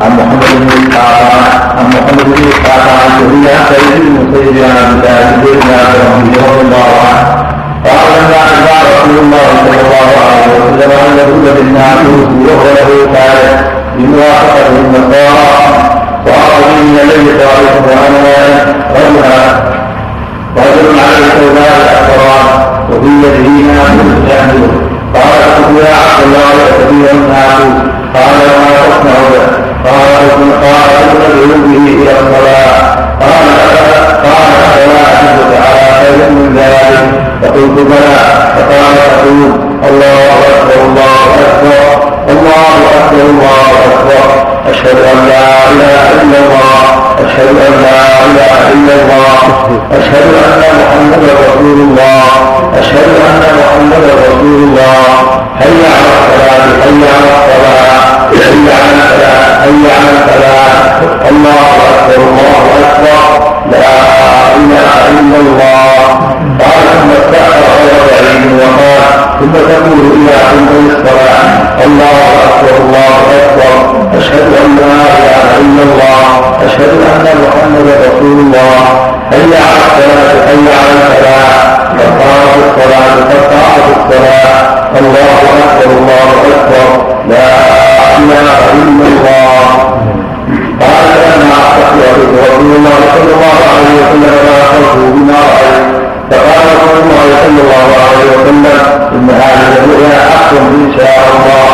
عن محمد بن اسحاق عن محمد بن اسحاق عن سيدنا سيد بن مسيب عن عبد بن عبد الرحمن رضي الله عنه قال رسول الله صلى الله عليه وسلم ان يكون بالنعوت وهو له قال بموافقه النصارى وقال من الليل عليكم وأنا رجلا رجل عليه ثوبان الاحترام وفي يده يحمله قال يا عبد الله كثيرا نعبد قال وما تصنع به قال قال تدعو به إلى الصلاة. قال قال افلا احبك على خير من ذلك. فقلت بلى. فقال تقول الله أكبر الله أكبر الله أكبر الله أكبر. أشهد أن لا إله إلا الله. أشهد أن لا إله إلا الله. أشهد أن محمدا رسول الله. أشهد أن محمدا رسول الله. حي على الصلاة حي على الصلاة حي على الفلاح حي على الفلاح الله أكبر الله أكبر. لا إله إلا الله. قال ثم استاخر بعيد وقال ثم تقول اذا قمت للصلاه الله أكبر الله أكبر أشهد أن لا إله إلا الله أشهد أن محمدا رسول الله حي على الصلاة حي على الفلاح قد قامت الصلاة قد قامت الصلاة الله أكبر الله أكبر لا إله إلا الله. قال فلما اصبحت رسول الله صلى الله عليه وسلم ما اخبرته بما فقال رسول الله صلى الله عليه وسلم إن هذه الرؤيا حق إن شاء الله.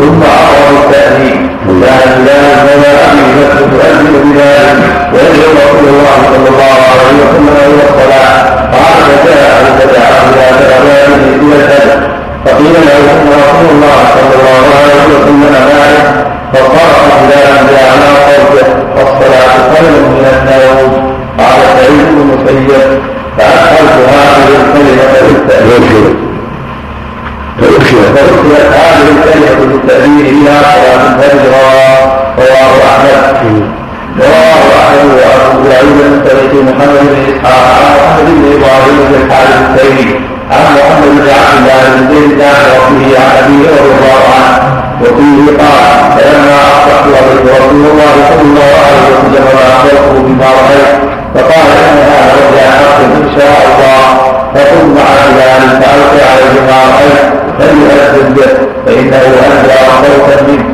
ثم أمر بالتاهيل كان بلال مولى ابي بكر تؤذن بذلك ويدعو رسول الله صلى الله عليه وسلم إلى الصلاة قال فجاء فدعا إلى إلى الهدف فقيل له إن رسول الله صلى الله عليه وسلم ذلك فصرف بلال على صوته والصلاة خير من النوم. قال سعيد بن مسيب. فادخلت هذه الكلمة بالتاويل فأدخلت هذه الكلمة بالتأمين إلى صلاة الفجر رواه أحمد رواه أحمد وأبو داود من طريق محمد بن إسحاق عن محمد بن إبراهيم بن الحارث التيمي عن محمد بن عبد الله بن زيد عن ربه عن أبيه رضي الله عنه وفيه قال فلما أصبحت رسول الله صلى الله عليه وسلم وأخبرته بما رأيت فقال إن هذا رجع حق إن شاء الله فقل مع ذلك فألقي عليه ما رأيت فليؤذن به فإنه أهدى صوتا منه.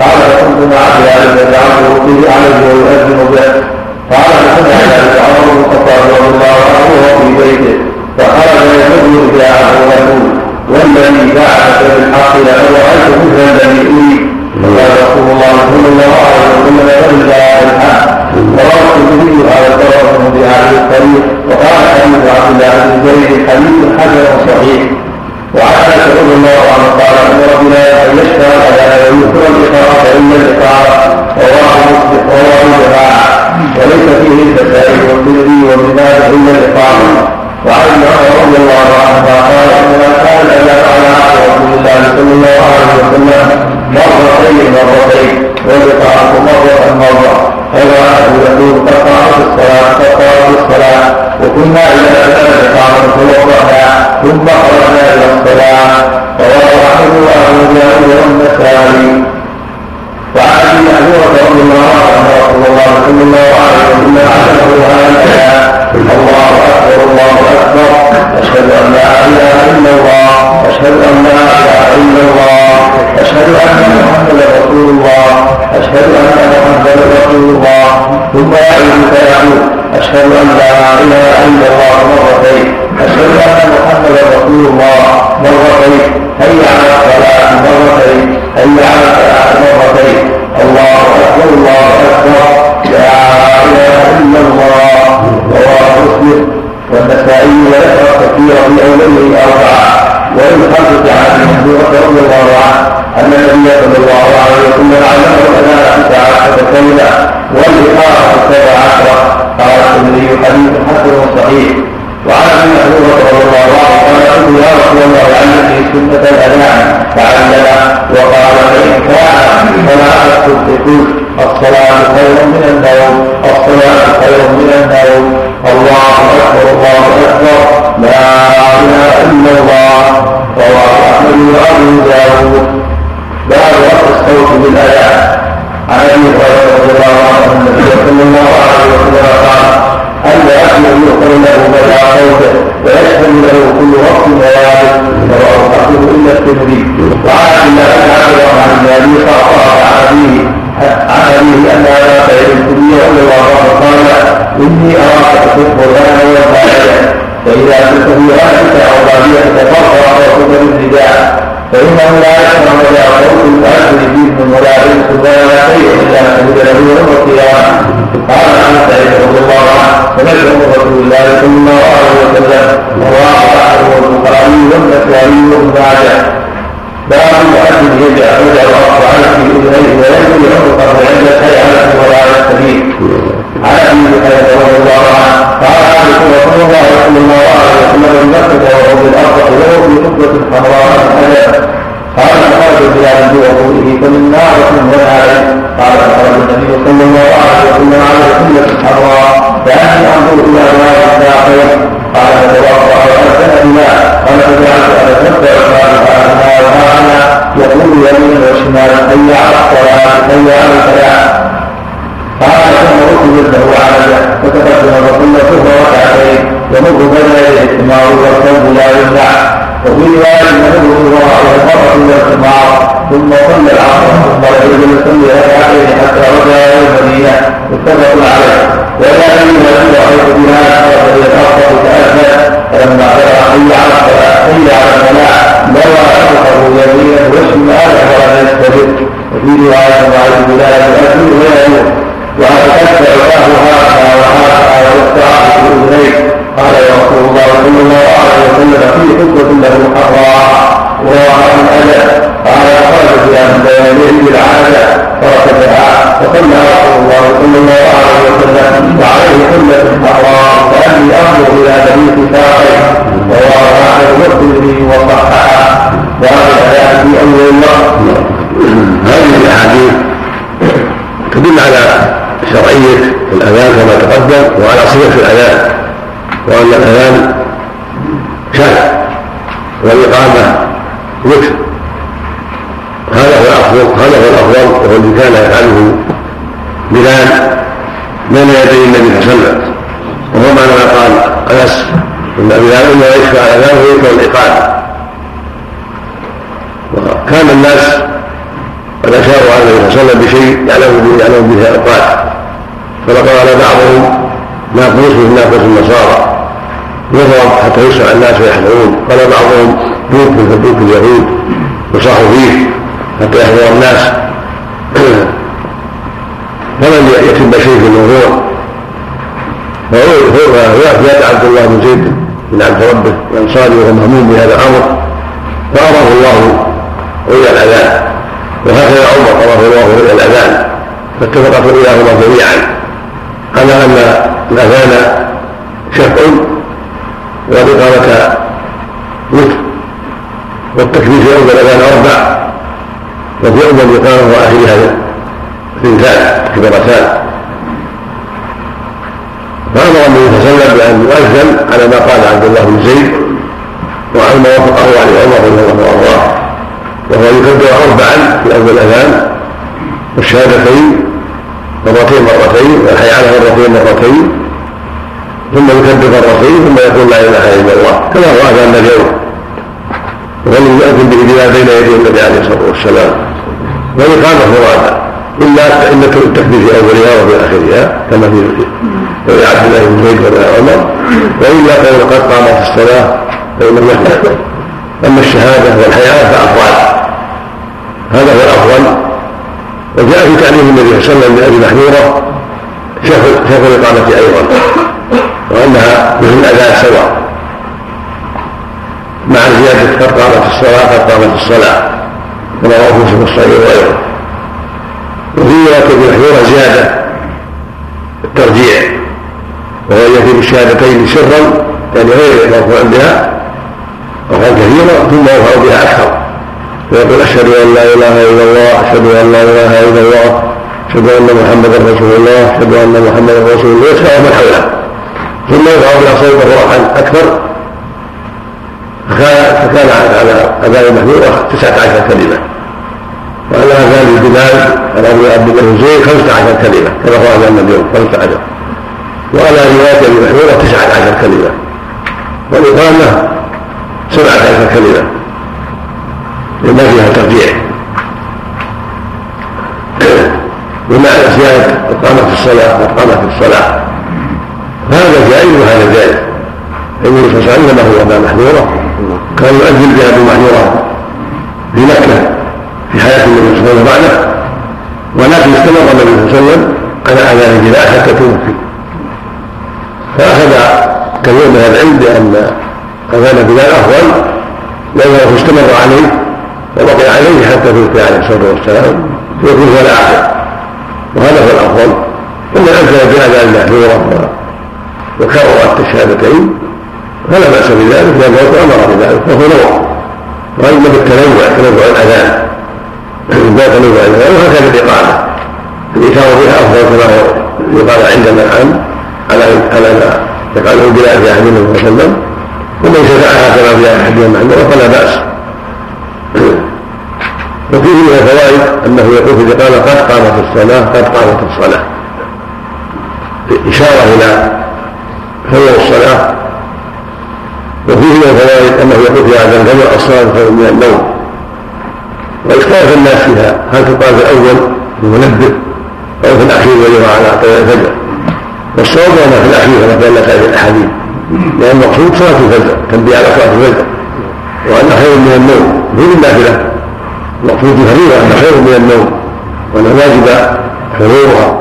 قال فكنت مع ذلك جعلته به عليه ويؤذن به. قال فسمع ذلك عمر بن الخطاب رضي الله عنه في بيته فخرج يقول جاءه يقول والذي بعثك بالحق لقد فخرج بلال بوضوئه فمن نارة ونار قال فخرج النبي صلى الله عليه وسلم على حمراء كاني انظر إلى نار الساقين قال فتوقع وارسل بما قال فجعلت اتتبع ما وهذا يقول يمينا وشمالا حي على الصلاه حي على الفلاح قال ثم له عبده فتقدم فصلى الظهر ركعتين يمر بين يديه الثمار والثوب لا يمنع وفي روايه يمر وراء المرأة إلى الثمار ثم صلى العصر ثم رجل يصلي ركعتين حتى رجع إلى المدينة متفق عليه ولا يمين له رايت بها فقد يتاخر تاذن فلما قرا حي على حي على الفلاح نوى عنقه يمينا وشمالا ولم يستبد وفي روايه عن بلال يؤكل ويموت وأتكفى له هذا وهذا ويستعاذ في أذنيه قال رسول الله صلى الله عليه وسلم في حكمة له حراء وراء الأذى قال خرج إلى بيانه بالعادة فركبها فصلى رسول الله صلى الله عليه وسلم وعليه حلة حراء كأني أنظر إلى بني ساقيه رواه أحمد والترمذي وصححه وهذا في أول الوقت هذه الأحاديث تدل على شرعية الأذان كما تقدم وعلى صفة الأذان وأن الأذان شرع والإقامة وتر هذا هو الأفضل هذا هو الأفضل وهو الذي كان يفعله بلال بين يدي النبي صلى الله عليه وسلم. وهو معنى ما قال أنس أن بلال إنما يشفع الأذان ويكره الإقامة وكان الناس قد أشاروا على النبي صلى الله عليه وسلم بشيء يعلم به يعلم به أوقات على بعضهم ناقوس من ناقوس النصارى. يضرب حتى يسمع الناس ويحذرون قال بعضهم دوك مثل دوك اليهود يصاحوا فيه حتى يحذر الناس. فلم يتم شيء في الموضوع. فجاء عبد الله بن زيد بن عبد ربه الأنصاري وهو مهموم بهذا الأمر. فأمره الله رؤيا الأذان. وهكذا عمر امره الله رؤيا الأذان. فاتفقت رؤياهما جميعا. على أن الأذان شفع والاقامه وتر والتكبير في أول الأذان أربع وفي أول الإقامة واخرها اثنتان كبرتان فأمر النبي صلى الله عليه وسلم بأن يؤذن على ما قال عبد الله بن زيد وعلى ما وافقه عليه عمر رضي الله عنه وهو يكبر اربعا في أول الأذان والشهادتين مرتين مرتين والحي على مرتين مرتين ثم يكبر مرتين ثم يقول لا إله إلا الله كما هو اذان اليوم ولم يأذن به بما بين يدي النبي عليه الصلاة والسلام؟ والاقامه مراده إلا ان التكبير في أولها وفي آخرها كما في روايه عبد الله بن زيد ولا عمر. وإلا فإن قد قامت الصلاة فانه يحدث. أما الشهادة والحياة فأفضل. هذا هو الأفضل. وجاء في تعليم النبي صلى الله عليه وسلم لأبي محذوره شيخ الإقامة أيضا وأنها مثل الاذان سواء. مع زيادة قد قامت الصلاة قد قامت الصلاة. كما رواه مسلم الصحيح وغيره. وفي رواية أبي محذوره زيادة الترجيع. وهو ياتي بالشهادتين سرا يعني غير مرفوع بها مرفوعا كثيرا ثم يرفع بها أكثر. ويقول اشهد أن لا إله إلا الله أشهد أن لا إله إلا الله أشهد أن محمدا رسول الله أشهد أن محمدا رسول الله يسمع من حوله ثم يرفع بها صوته رفعا أكثر فكان على أذان المحذور تسعة عشر كلمة. وعلى أذان البلال على أبي عبد الله الزبير 15 كلمة كما قال النبي اليوم 15 وعلى رواية أبي محمود 19 كلمة. والإقامة 17 كلمة. لما فيها ترجيع بمعنى زيادة إقامة الصلاة وإقامة الصلاة. هذا جائز وهذا جائز. النبي صلى الله عليه وسلم هو أبا محذورة كان يؤذن بها أبو محذورة في مكة في حياة النبي صلى الله عليه وسلم بعده. ولكن استمر النبي صلى الله عليه وسلم على أذان بلال حتى توفي. فأخذ كثير من العلم بأن أذان بلال أفضل لأنه استمر عليه. وبقي عليه حتى توفي عليه الصلاة والسلام يكون هو الآخر وهذا هو الأفضل. ثم أنزل بأذان المحذورة وكرر الشهادتين فلا بأس بذلك لأنه أمر بذلك فهو نوع وأما بالتنوع تنوع الأذان. لا تنوع الأذان وهكذا الإقامة. الإشارة بها أفضل كما هو يقال عندنا الآن على على ما يقال بلا في أحد صلى الله عليه وسلم. ومن شفعها كما في أحدهم عنده فلا بأس. وفيه من الفوائد أنه يقول في الإقامة قد قامت الصلاة قد قامت الصلاة. إشارة إلى فضل الصلاة. وفيه من الفوائد أنه يقول في هذا الفجر الصلاة خير من النوم. واختلف الناس فيها هل تقال في الأول المنبه أو في الأخير ويرى على طول الفجر؟ والصواب أنها في الأخير كما كان في الأحاديث. لأن المقصود صلاة الفجر تنبيه على صلاة الفجر. وأن خير من النوم. في النافلة. المقصود فريضة أن خير من النوم. وأن واجب حضورها.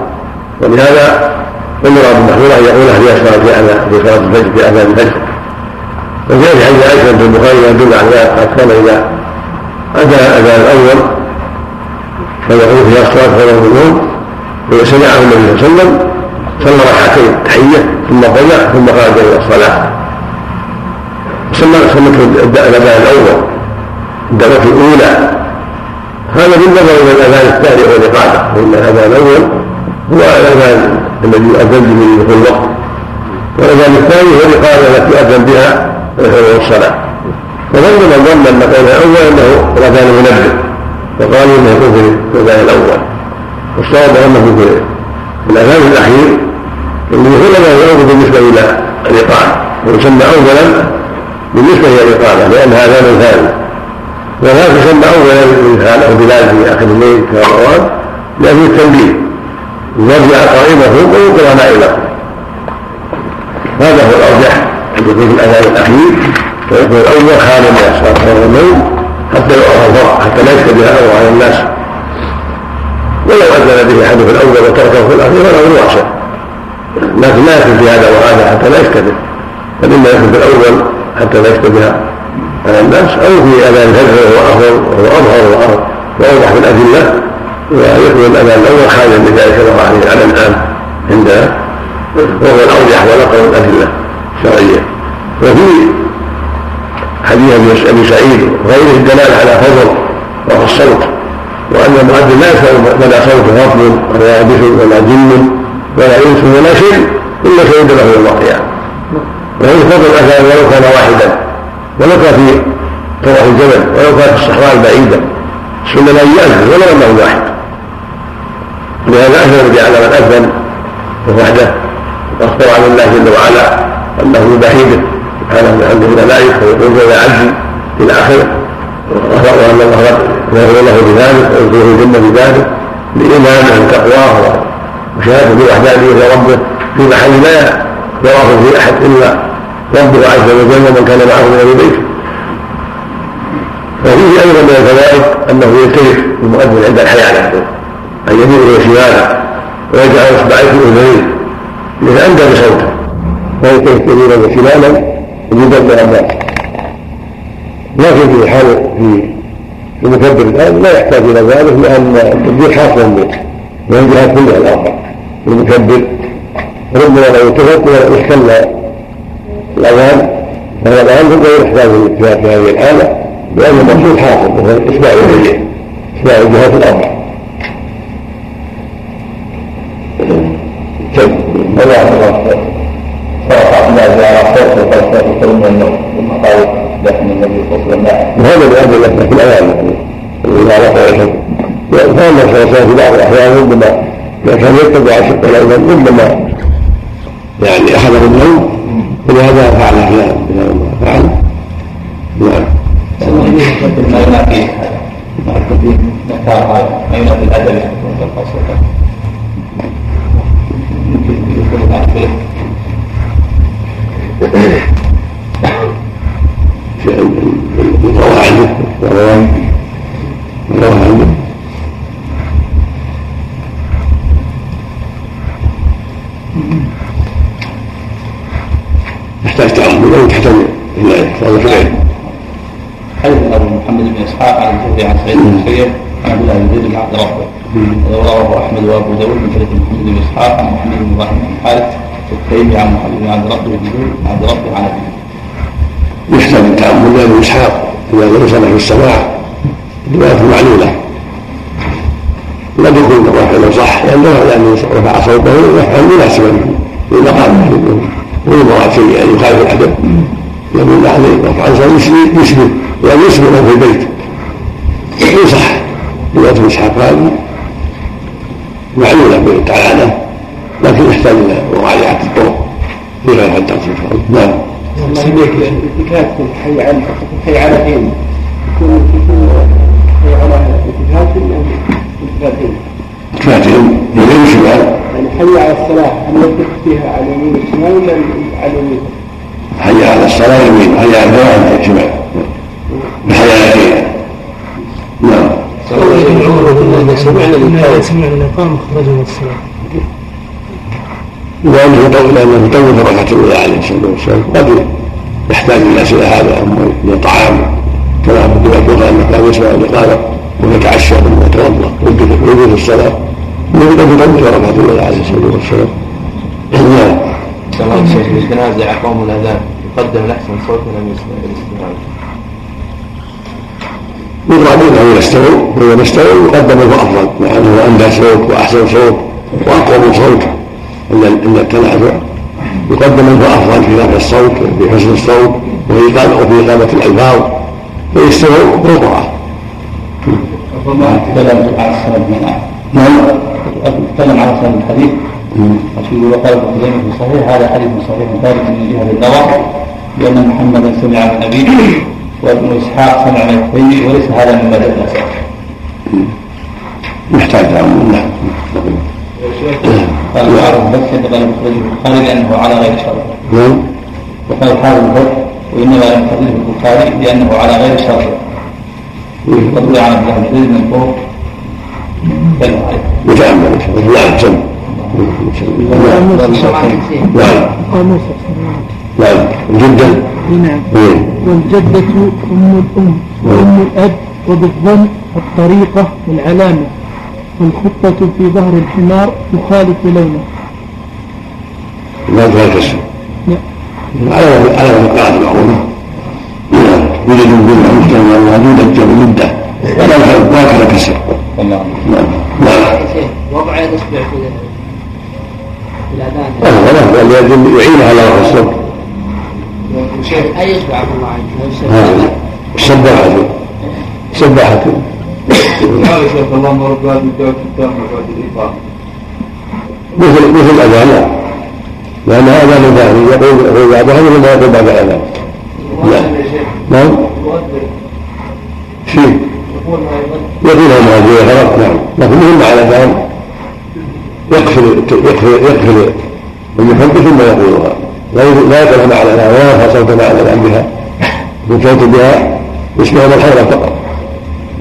ولهذا أمر بالمحظور أن يقولها في أسرار في صلاة الفجر في أذان الفجر. وجاء في حديث عائشة في البخاري يدل على قد كان إذا أتى الأذان الأول فيقول في الصلاة خير من النوم. وسمعه النبي صلى الله عليه وسلم. صلى ركعتين تحية ثم ضيع ثم خرج إلى الصلاة. سمى سمته الأذان الأول الدرجة الأولى. هذا بالنظر إلى الاذان الثاني والاقامه فان الاذان الأول هو الاذان الذي يؤذن به دخول الوقت. والاذان الثاني هو الاقامه التي يؤذن بها دخول الصلاه فظن من ظن أن قول الأول أنه الاذان منبه وقالوا إنه يكون في الاذان الأول. والصواب أنه في الأذان الأخير. اللي هو الاذان الأول بالنسبة إلى الاقامه ويسمى اولا بالنسبة إلى الإقامة لانها اذان ثاني. ولا تسمى اولا الانسان أو بلال في آخر الليل في رمضان لكن التنبيه. يرجع قائمة وينقل نائمه هذا هو الأرجح. ان يكون في الاذان الأخير ويكون الأول خاليا من الصلاه قبل النوم حتى يعرف الفرق حتى لا يشتبه الامر على الناس. ولو أذن به أحد في الأول وتركه في الاخير فله واسع لكن لا يكون في هذا وهذا حتى لا يشتبه اما يكون في الأول حتى لا يشتبه على الناس أو في آذان الفجر وهو أفضل وهو أظهر وأوضح في الادله ويكون الأذان الأول خاليا من ذلك كما عليه على الآن عند وهو الأوضح والأقرب الادله الشرعيه وفي حديث أبي سعيد وغيره الدلالة على فضل وهو الصوت وأن المؤذن لا يسمع ولا صوت غفل ولا يابس ولا جن ولا إنس ولا شيء إلا شهد له يوم القيامة. وهي فضل الاذان ولو كان واحدا ولو كان في طرف الجبل ولو كان في الصحراء البعيدة السنة أن يأذن ولو أنه واحد. لهذا أثر جعل من أذن وحده وأخبر عن الله جل وعلا أنه بحيده سبحانه وتعالى الملائكة ويقول يا عبدي إلى آخره وأن الله يغفر له بذلك ويدخله الجنة بذلك لإيمانه وتقواه وشهادته بوحدانية ربه في محل لا يراه في أحد إلا ربه عز وجل ومن كان معه من أهل بيته وفيه أيضا من الفوائد أنه يلتفت المؤذن عند الحياة عنده أن يميل وشماله ويجعل أصبعيه اذنيه ليتأندى بصوته ويلتفت يمينا وشمالا ليدبر الناس لكن في حال في المكبر الآن لا يحتاج إلى ذلك لأن التكبير حاصل به من الجهات كلها الاخرى المكبر. ربما لو التفت يختل الأذان فهو الأذان غير يحتاج للاجتهاد في هذه الحالة لأن المقصود حاصل وهو اسماع الجهه اسماع الجهات الاربع الله وهذا لأجل في الأذان. يعني إذا رفع فأما الخرسان في بعض الأحيان ربما كان يتبع شق الأيمن ربما يعني أخذه النوم. ولهذا فعل فلان فعل نعم ما ينافي ما ينافي ما ينافي الأدب يمكن يكون روى عنه روى روى عنه يحتاج تعمل أو يحتاج إلى هذا في العلم. حديث أبو محمد بن إسحاق عن الزهري عن سعيد بن المسيب عن عبد الله بن زيد بن عبد ربه رواه أحمد وأبو داود من طريق محمد بن إسحاق عن محمد بن إبراهيم بن حارث التيمي عن محمد بن عبد ربه بن زيد عبد ربه عن ابيه. يحتاج التامل لأن اسحاق إذا لم في السماع روايه معلولة. لم يكن الرافع صح لأنه لأنه رفع صوته رفعا مناسبا للمقام ويضع شيء يعني يخالف الادب يقول عليه رفع صوته يشبه يعني يشبه في البيت يصح روايه اسحاق هذه معلوله بالتعالى لكن يحتاج إلى مراجعه الطرق في غير حد نعم. الاتكاف في الحي على الحي على فين؟ يكون حي على الاتكاف الاتكافين الاتكافين يمين وشمال يعني حي على الصلاة هل يدق فيها على اليمين والشمال ولا على اليمين؟ حي على الصلاة يمين حي على الفلاح شمال بحياتين نعم سمعنا سمعنا الإقامة خرجوا الصلاة لأنه لأنه يطول الركعة الأولى عليه الصلاة والسلام. قد يحتاج الناس إلى هذا أما للطعام كما يقول أنه كان يسمع الإقامة ويتعشى ثم يتوضأ ويجوز الصلاة. قد يطول في الركعة الأولى عليه الصلاة والسلام. نعم. سلام الشيخ يتنازع قوم الأذان يقدم الأحسن صوت من الاستماع يقربون أن يستووا وإذا استووا يقدم الأفضل مع أنه أندى صوت وأحسن صوت وأقوم صوت عند التنازع يقدم الافضل في رفع الصوت وفي حسن الصوت وفي وفي إقامة الألفاظ. فيستووا بالقران ربما تكلم عن السند من نعم تكلم عن سند الحديث. يقول وقال ابن خزيمه في صحيح هذا حديث صحيح ثابت من جهة النظر لأن محمدا سمع من ابيه وابن إسحاق سمع من التيمي وليس هذا مما دل أساسا محتاج نعم. قال الحافظ الفتح ان يخرجه البخاري لأنه على غير شرط. نعم. وقال الحافظ الفتح وإنما لم يخرجه البخاري لأنه على غير شرط. وقد روي عن عبد الله بن زيد من فوق متأمل نعم سم نعم نعم نعم والجدة أم الأم وأم الأب وبالظن الطريقة والعلامة والخطة في ظهر الحمار تخالف لونه لا كسر على على القاعدة المعروفة يوجد بدعة مجتمع موجودة جمع مدة ولا كان كسر نعم نعم وضع يد اصبع في الأذان. افضل يعين على رفع الصوت شيخ أي اصبع الله عنك السباحة سباحة قال شيخ اللهم رب هذه التامة بعد الإقامة مثل مثل الأذان. لأن أذان ثاني يقول يقول بعدها مثل ما يقول بعد الأذان. نعم. نعم شيء. يقولها مؤذن غلط نعم. لكن مهم على الأذان يقفل يقفل يقفل المحب ثم يقولها. لا يقولها مع الأذان ولا يرفع صوته مع الأذان بها. يصوت بها يسمع الحرة فقط.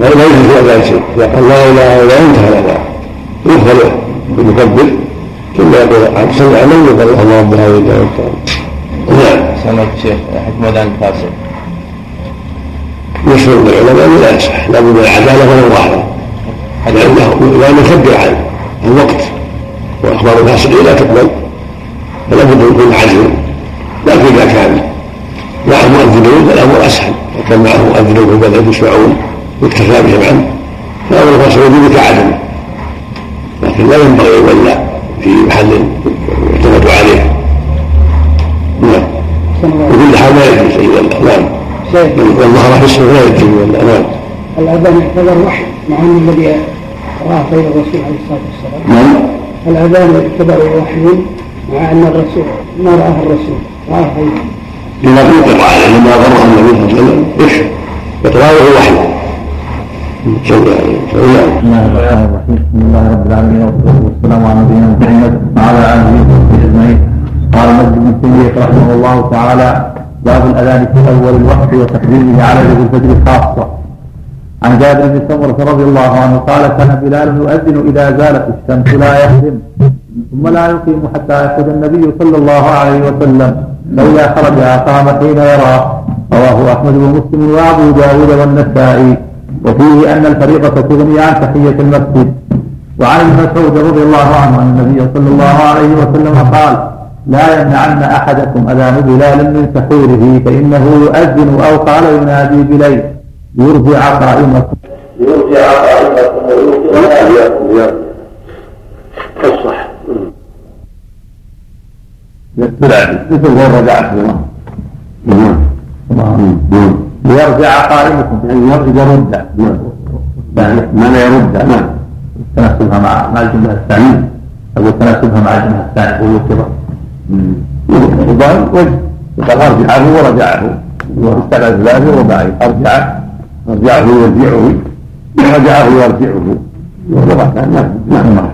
لا يجوز في اذان شيء إذا قال لا إله إلا انتهى الاذان يدخل المكبر ثم يقول عن سمع من يقول اللهم الدعوه نعم. سمعت شيخ حكم اذان الفاسق مشهور من العلماء لا يصح لابد من العدالة ولا الظاهره لأنه لأنه يخبر عن الوقت. وأخبار الفاسقين لا تقبل. فلا بد أن يكون عزم لكن اذا كان معه مؤذنون فالامر أسهل. وكان معه مؤذنون في البلد يسمعون يكتفى بهم عنه فأمر الفصل وجوده كعدم لكن لا ينبغي يولى في محل يعتمد عليه. نعم. وكل حال لا يجوز ان يولى نعم. ظهر في السوق لا يجوز ان يولى نعم الأذان يعتبر وحي مع أن الذي راه غير الرسول عليه الصلاة والسلام. نعم. الأذان يعتبر وحي مع أن الرسول ما رآه الرسول رآه غيره. لما في القرآن لما أمره النبي صلى الله عليه وسلم يشهد وتراوه وحده الله بسم الله الرحمن الرحيم الحمد لله رب العالمين والصلاه والسلام على نبينا محمد وعلى اله وصحبه اجمعين قال مسجد ابن تيميه رحمه الله تعالى. باب الأذان في أول الوقت وتقديمه على ذي الفجر خاصه عن جابر بن سمرة رضي الله عنه قال كان بلال يؤذن إذا زالت الشمس لا يهدم ثم لا يقيم حتى يخرج النبي صلى الله عليه وسلم فاذا خرج أقام حين يرى. رواه أحمد ومسلم وأبو داود والنسائي. وفيه أن الفريضة تغني عن تحية المسجد. وعن ابن مسعود رضي الله عنه أن النبي صلى الله عليه وسلم قال لا يمنعن أحدكم اذان بلال من سحوره فإنه يؤذن أو قال ينادي بليل. يرجع قائمكم يرجع قائمكم ويوقظ الصح بالعدل مثل غير رجعت ليرجع قائمكم يعني يرد. يعني معنى يرد. نعم. تناسبها مع مع الجمله الثانية. أقول تناسبها مع الجمله الثانية. ويوقظ الظاهر وجه. يقال أرجعه ورجعه. واستعمل ثلاثة ورباعي ارجع أرجعه. يرجعه. رجعه يرجعه. لغة نعم.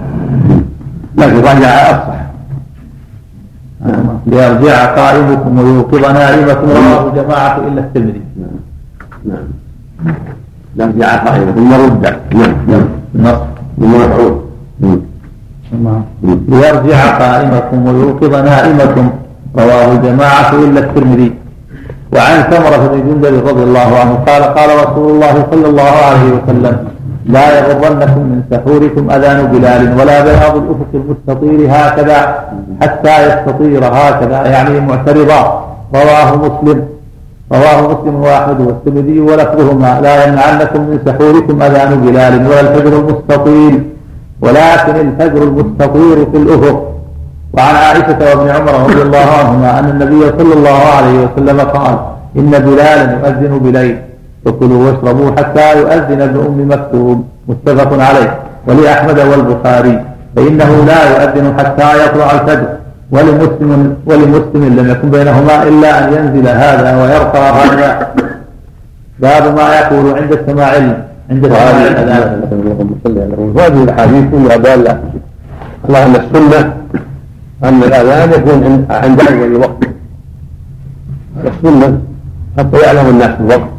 لكن رجع افصح ليرجع قائمكم ويوقظ نائمكم. رواه جماعة إلا الترمذي. نعم. يرجع قائمة ثم رد نعم. نعم. ومفعول ليرجع قائمكم ويوقظ نائمكم. رواه جماعة إلا الترمذي. وعن ثمرة بن جندب رضي الله عنه قال قال رسول الله صلى الله عليه وسلم لا يغرنكم من سحوركم أذان بلال ولا بياض الأفق المستطير هكذا حتى يستطير هكذا. يعني معترضا رواه مسلم. رواه مسلم واحمد والترمذي ولفظهما لا يمنعنكم من سحوركم أذان بلال ولا الفجر المستطيل ولكن الفجر المستطير في الأفق. وعن عائشة وابن عمر رضي الله عنهما أن النبي صلى الله عليه وسلم قال إن بلالا يؤذن بليل. فكلوا واشربوا حتى يؤذن ابن أم مكتوم متفق عليه. ولأحمد والبخاري. فإنه لا يؤذن حتى يطلع الفجر. ولمسلم ولمسلم لم يكن بينهما إلا أن ينزل هذا ويرقى هذا. باب ما يقول عند السماع عند سماع الاذان وهذه الاحاديث كلها داله على ان السنة ان الاذان يكون عند اول الوقت السنة حتى يعلم الناس الوقت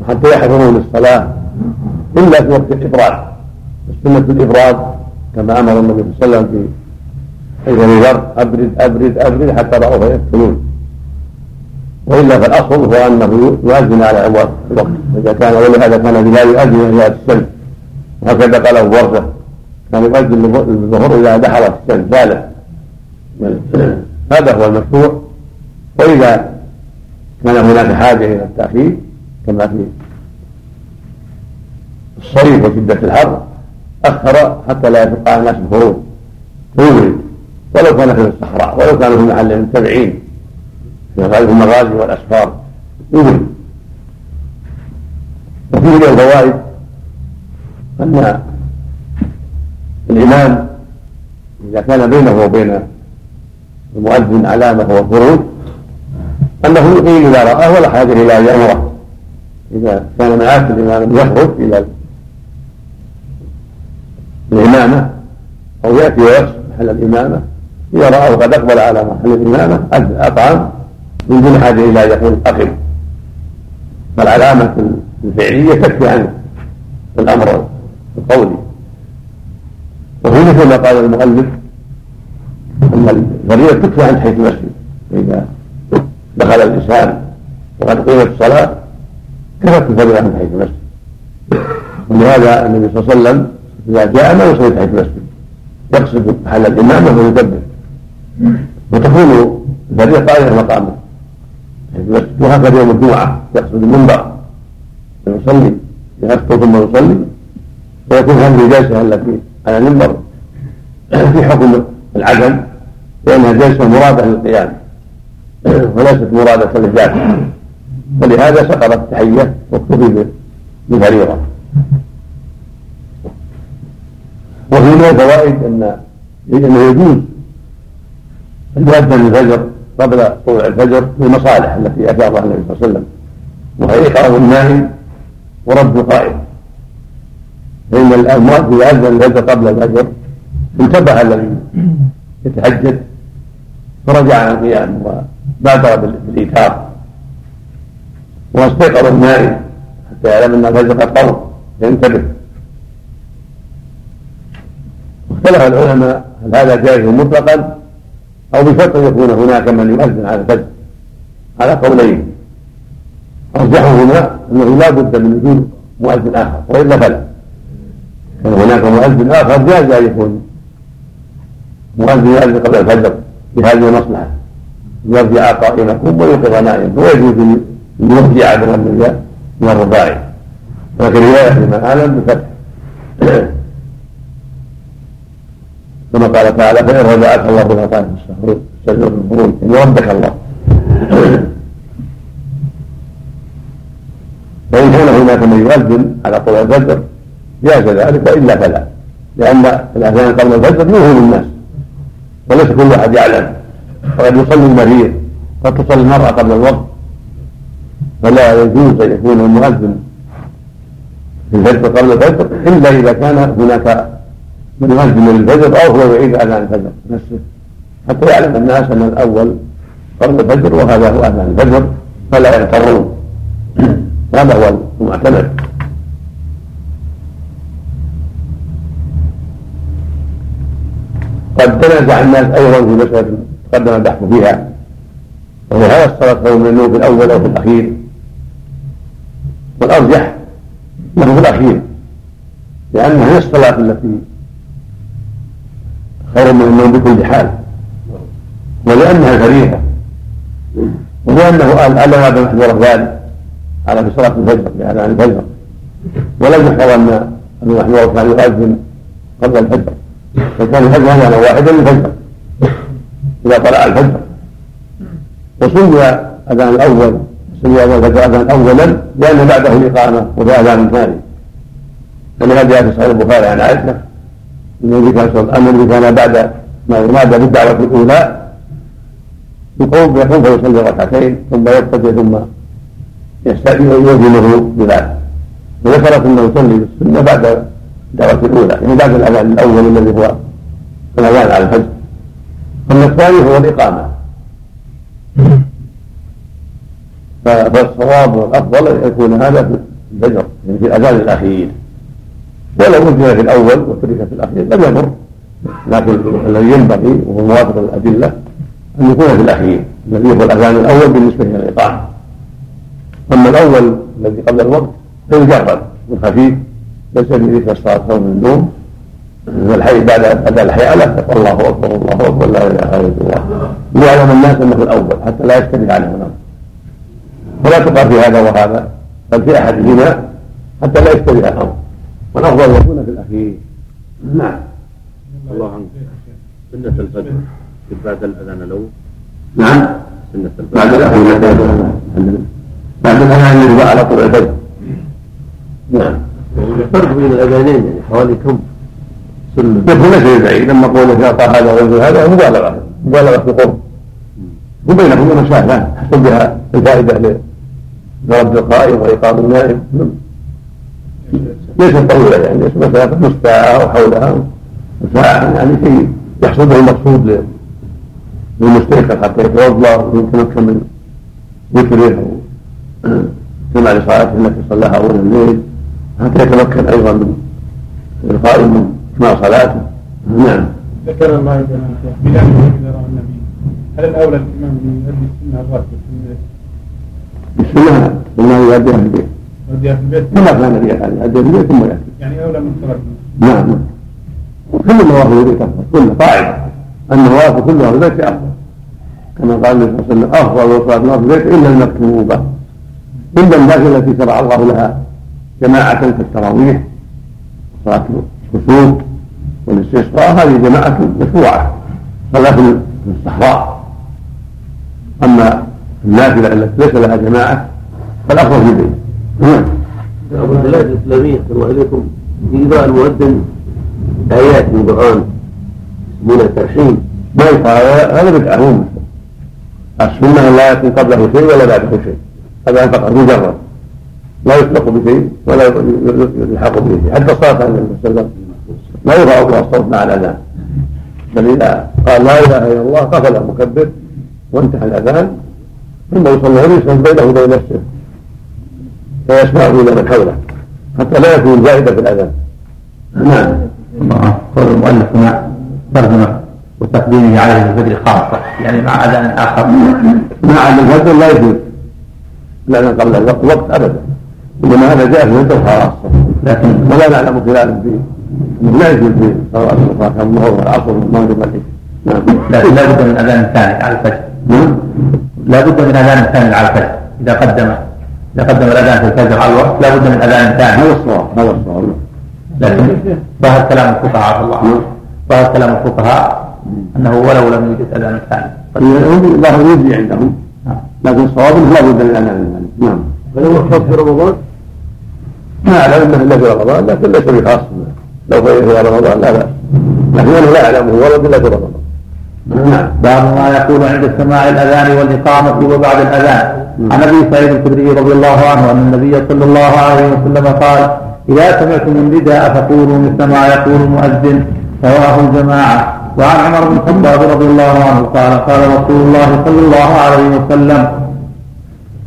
وحتى يحضرون للصلاه الا في وقت الافراد السنة الافراد كما أمر النبي صلى الله عليه وسلم في حيث ذر ابرد ابرد ابرد حتى راوا فيقتلون والا فالاصل هو انه يؤذن على الوقت اذا كان ولهذا كان بلال يؤذن إلى الشمس وهكذا قال أبو برده كان يؤذن للظهر إذا الشمس زالت هذا هو المشروع. وإذا كان هناك حاجة إلى التأخير كما في الصيف وشده الحر أخر حتى لا يشق الناس الخروج ويبرد ولو كان في الصحراء ولو كانوا في محل متبعين. في المغازي والأسفار. يبرد وفيه من الفوائد أن الامام إذا كان بينه وبين المؤذن علامة هو الخروج أنه يقيم إذا رآه ولا حاجة إلى أن يأمره. إذا كان معاك الامام يخرج إلى الإمامة أو يأتي ويصل محل الإمامة إذا رأوا قد أقبل على محل الإمامة أطعم من دون حاجة إلى أن يقول أقم. فالعلامة الفعلية تكفي عنه الأمر. القولي وفي مثل ما قال المؤلف أن الفريضة تكفي عن حيث المسجد فإذا دخل الإنسان وقد قيمت الصلاة كفت الفريضة عن حيث المسجد ولهذا النبي صلى الله عليه وسلم إذا جاء ما يصلي حيث المسجد يقصد محل الإمامة ويدبر وتكون الفريق قائمة مقامه وهكذا يوم الجمعة يقصد المنبر فيصلي يخطب ثم يصلي. ويكون هذه الجلسة التي على المنبر. في حكم العدم لأنها جلسة مرادة للقيام وليست مرادة للذات فلهذا سقطت التحية واكتفي بالفريضة من الفوائد ان أنه يجوز أن يؤذن الفجر قبل طلوع الفجر للمصالح التي اشار النبي صلى الله عليه وسلم. وهي ايقاظ النائم ورد القائم فان المؤذن يؤذن الفجر قبل الفجر انتبه الذي يتهجد فرجع عن القيام وبادر بالإيثار. واستيقظ النائم حتى يعلم أن الفجر قد قرب ينتبه. اختلف العلماء هل هذا جائز مطلقا أو بشرط يكون هناك من يؤذن على الفجر. على قولين. أرجحهما أنه لا بد من وجود مؤذن آخر وإلا فلا. كان هناك مؤذن آخر جاز ان يكون مؤذن يؤذن قبل الفجر بهذه المصلحة. يرجع قائمكم ويوقظ نائم ويجوز أن يرجع بالرمي من الرباعي ولكن روايه الامام اعلم بفتح. كما قال تعالى فإن رجعك الله بما قال في السحور استجر الخروج إن ربك الله. فإن كان هناك من يؤذن على طول الفجر جاز ذلك وإلا فلا. لأن الأذان قبل الفجر يوهم الناس وليس كل أحد يعلم. وقد يصلي المريض. قد تصلي المرأة قبل الوقت. فلا يجوز أن يكون المؤذن في الفجر قبل الفجر إلا إذا كان هناك من يؤذن للفجر أو هو يعيد أذان الفجر نفسه. حتى يعلم الناس أن الأول قرن الفجر وهذا هو أذان الفجر. فلا يغترون هذا هو المعتمد. قد تنازع الناس أيضا في مسألة تقدم البحث فيها. وهي هل الصلاه خير من النوم في الأول أو في الأخير. والأرجح أنه في الأخير. لأنها هي الصلاة التي خير من النوم بكل حال. ولأنها فريضة ولأنه قال ألا هذا محذور ذلك على في صلاة الفجر بأذان الفجر. ولم يحفظ أن المحذور كان يؤذن قبل الفجر. فكان الفجر أذانا واحدا للفجر إذا طلع الفجر. وسمي أذان الأول. سمي أذان الفجر أذان أولا لأن بعده الإقامة وفي أذان ثاني. ولهذا جاء في صحيح البخاري عن عائشة. الذي كان الامر الذي كان بعد ما ينادى بالدعوه الأولى يقوم يقوم فيصلي ركعتين ثم يقتدي ثم يؤذنه بذلك. وذكرت إنه يصلي السنة بعد الدعوه الاولى يعني بعد الأذان الأول الذي هو الاذان على الفجر. اما الثاني هو الإقامة. فالصواب والافضل أن يكون هذا في الفجر يعني في الأذان الأخير. ولو وجد في الأول وترك في الأخير لم يضر لكن الذي ينبغي وهو موافق الادله أن يكون في الأخير الذي هو الأذان الأول بالنسبة إلى الإقامة. أما الأول الذي قبل الوقت فيجرد خفيف. ليس بذكر الصلاه من النوم. الحي بعد اداء الحياله يقول الله أكبر الله أكبر لا إله إلا الله. ليعلم الناس أنه في الأول حتى لا يشتبه عليهم الامر ولا تقع في هذا وهذا بل في احدهما حتى لا يشتبه الامر والافضل يكون في الأخير. نعم. الله عنك. سنة الفجر. بعد الأذان الأول نعم. سنة الفجر. بعد الاخير بعد الأذان. الذي على طلوع الفجر. نعم. الفرق بين الأذانين يعني حوالي كم سنة يكون ليس بعيد لما قوله في اعطى هذا ويقول هذا مبالغة. مبالغة في القرب وبينهما مسافه حصل بها الفائدة لرد القائم وايقاظ النائم ليست طويله يعني ليست مسافه نصف ساعه أو حولها. ساعه يعني شيء يحصل به المقصود للمستيقظ حتى يتوضأ ويتمكن من ذكره. أو سمع لصلاته التي صلاها اول الليل حتى يتمكن أيضا من القائم من اتمام صلاته. نعم. ذكر الله بلال إذا رأى النبي. هل الأولى الإمام ان يؤدي السنة الراتبه السنة؟ السنة يؤديها في البيت. يؤديها في البيت. كما كان النبي يؤديها في البيت ثم ياتي يعني أولى من صلاة نعم نعم. كل النوافل البيت افضل كل قاعدة. النوافل كلها في البيت أفضل. كما قال النبي صلى الله عليه وسلم أفضل صلاة النوافل في البيت إلا المكتوبة. إلا النافله التي شرع الله لها. جماعة كالتراويح صلاة الكسوف والاستسقاء هذه جماعة مشروعة صلاة في الصحراء. أما النافلة التي ليس لها جماعة فالافضل في البيت نعم. أبو البلاد الإسلامية الله إليكم إيذاء المؤذن آيات من القرآن من الترحيم ما يقال هذا بدعة السنة لا يكون قبله شيء ولا بعده شيء. هذا فقط مجرد. لا يسبق بشيء ولا يلحق به. شيء حتى الصلاة على النبي صلى الله عليه وسلم. لا يرفع الصوت مع الأذان. بل إذا قال لا إله إلا الله قفل المكبر وانتهى الأذان. ثم يصلي ويسلم بينه وبين نفسه. فيسمع إلى من حوله. حتى لا يكون زائدة في الأذان. نعم. قول المؤلف هنا ترجمة وتقديمه عليه الفجر خاصة. يعني مع أذان آخر. مع الفجر لا يجوز. الأذان قبل الوقت أبدا. إنما هذا جاء في الفجر خاصة لكن ولا نعلم خلافا فيه انه لا يجوز في صلاه الاخرى كالظهر والعصر والمغرب والعشاء نعم. لكن لا بد من أذان ثاني على الفجر. نعم. لا بد من أذان ثاني على الفجر. إذا قدم إذا قدم الأذان في الفجر على الوقت لا بد من أذان ثاني. هذا الصواب هذا الصواب لكن ظهر كلام الفقهاء عفى الله. عنه ظهر كلام الفقهاء أنه ولو لم يوجد أذان ثاني. ظاهر يجزي عندهم. نعم. لكن الصواب انه لا بد من الاذان الثاني نعم. فلو في رمضان؟ ما أعلم انه الا في رمضان لكن ليس بخاص لو في رمضان لا باس لكن أنا لا أعلمه ورد الا في رمضان. نعم. باب ما يقول عند سماع الأذان والإقامة وبعد الأذان. عن أبي سعيد الخدري رضي الله عنه أن النبي صلى الله عليه وسلم قال إذا سمعتم النداء فقولوا مثل ما يقول المؤذن رواه الجماعة. وعن عمر بن الخطاب رضي الله عنه قال قال رسول الله صلى الله عليه وسلم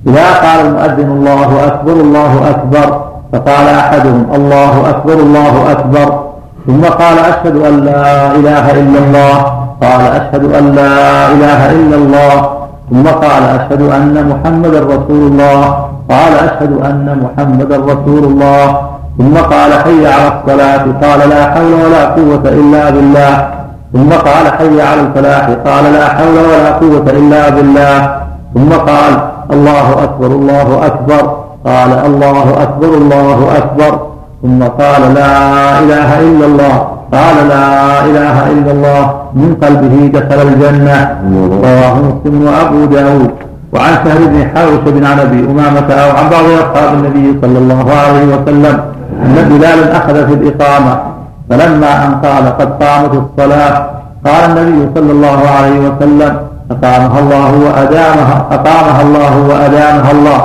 إذا قال المؤذن الله أكبر الله أكبر. فقال احدهم الله أكبر الله أكبر. ثم قال أشهد أن لا إله إلا الله. قال أشهد أن لا إله إلا الله. ثم قال أشهد أن محمدا رسول الله. قال أشهد أن محمدا رسول الله. ثم قال حي على الصلاة. قال لا حول ولا قوة إلا بالله. ثم قال حي على الفلاح. قال لا حول ولا قوة إلا بالله. ثم قال الله أكبر الله أكبر. قال الله أكبر الله أكبر. ثم قال لا إله إلا الله. قال لا إله إلا الله. من قلبه دخل الجنة. رواه مسلم وأبو داود. وعن سهل بن حارث بن عن أبي أمامة أو عن بعض أصحاب النبي صلى الله عليه وسلم أن بلالا أخذ في الإقامة. فلما أن قال قد قامت الصلاة قال النبي صلى الله عليه وسلم أقامها الله وأدامها أقامها الله وأدامها الله.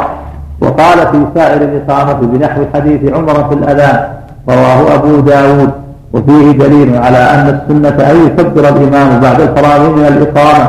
وقال في سائر الإقامة بنحو حديث عمر في الأذان رواه أبو داود وفيه دليل على أن السنة أن يكبر الإمام بعد الفراغ من الإقامة.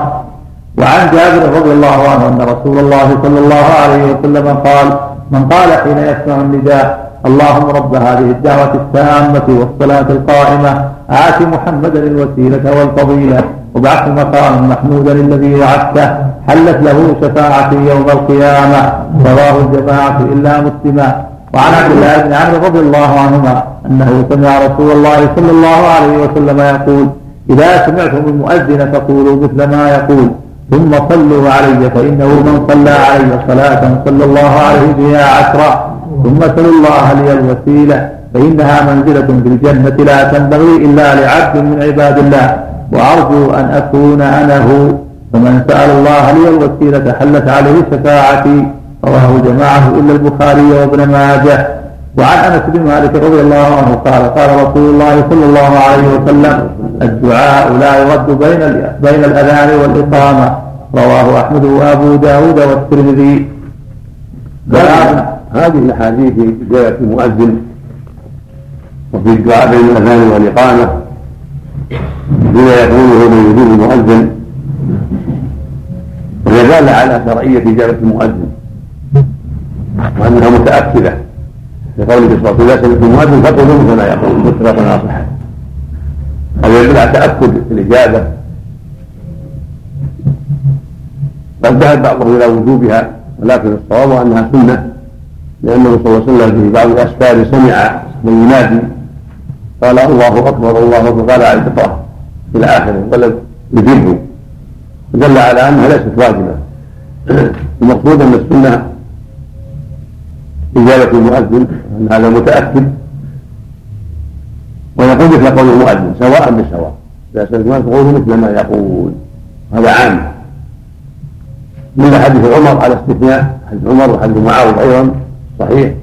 وعن جابر رضي الله عنه أن رسول الله صلى الله عليه وسلم قال من قال حين يسمع النداء اللهم رب هذه الدعوة التامة والصلاة القائمة آت محمدا الوسيلة والفضيلة. وبعث مقاما محمودا الذي وعدته حلت له شفاعتي يوم القيامة. رواه الجماعة إلا مسلما وعن عبد الله بن عمرو رضي الله عنهما أنه سمع رسول الله صلى الله عليه وسلم يقول إذا سمعتم المؤذن فقولوا مثل ما يقول ثم صلوا علي فإنه من صلى علي صلاة صلى الله عليه بها عشرا ثم سلوا الله لي الوسيلة فإنها منزلة في الجنة لا تنبغي إلا لعبد من عباد الله. وأرجو أن أكون أنا هو. فمن سأل الله لي الوسيلة حلت عليه شفاعتي رواه جماعة إلا البخاري وابن ماجه. وعن أنس بن مالك رضي الله عنه قال قال رسول الله صلى الله عليه وسلم الدعاء لا يرد بين بين الأذان والإقامة. رواه أحمد وأبو داود والترمذي. هذه الأحاديث جاءت المؤذن وفي الدعاء بين الأذان والإقامة. بما يقوله من يجيب المؤذن. وهي دالة على شرعية إجابة المؤذن. وأنها متأكدة لقوله صلى الله عليه وسلم المؤذن فقولوا مثل ما يقول. متفق على صحته هذا يدل على تأكد الإجابة. قد ذهب بعضهم إلى وجوبها ولكن الصواب أنها سنة لأنه صلى الله عليه وسلم في بعض الأسفار سمع من ينادي قال الله أكبر الله أكبر. قال عليه اقرأ إلى آخره ولم يجبه دل على أنها ليست واجبة. المقصود أن السنة إجابة المؤذن أن هذا متأكد. ويقول مثل قول المؤذن سواء بسواء. سمعت ما تقول مثل ما يقول. هذا عام. من حديث عمر على استثناء حديث عمر وحديث معاوية أيضا صحيح.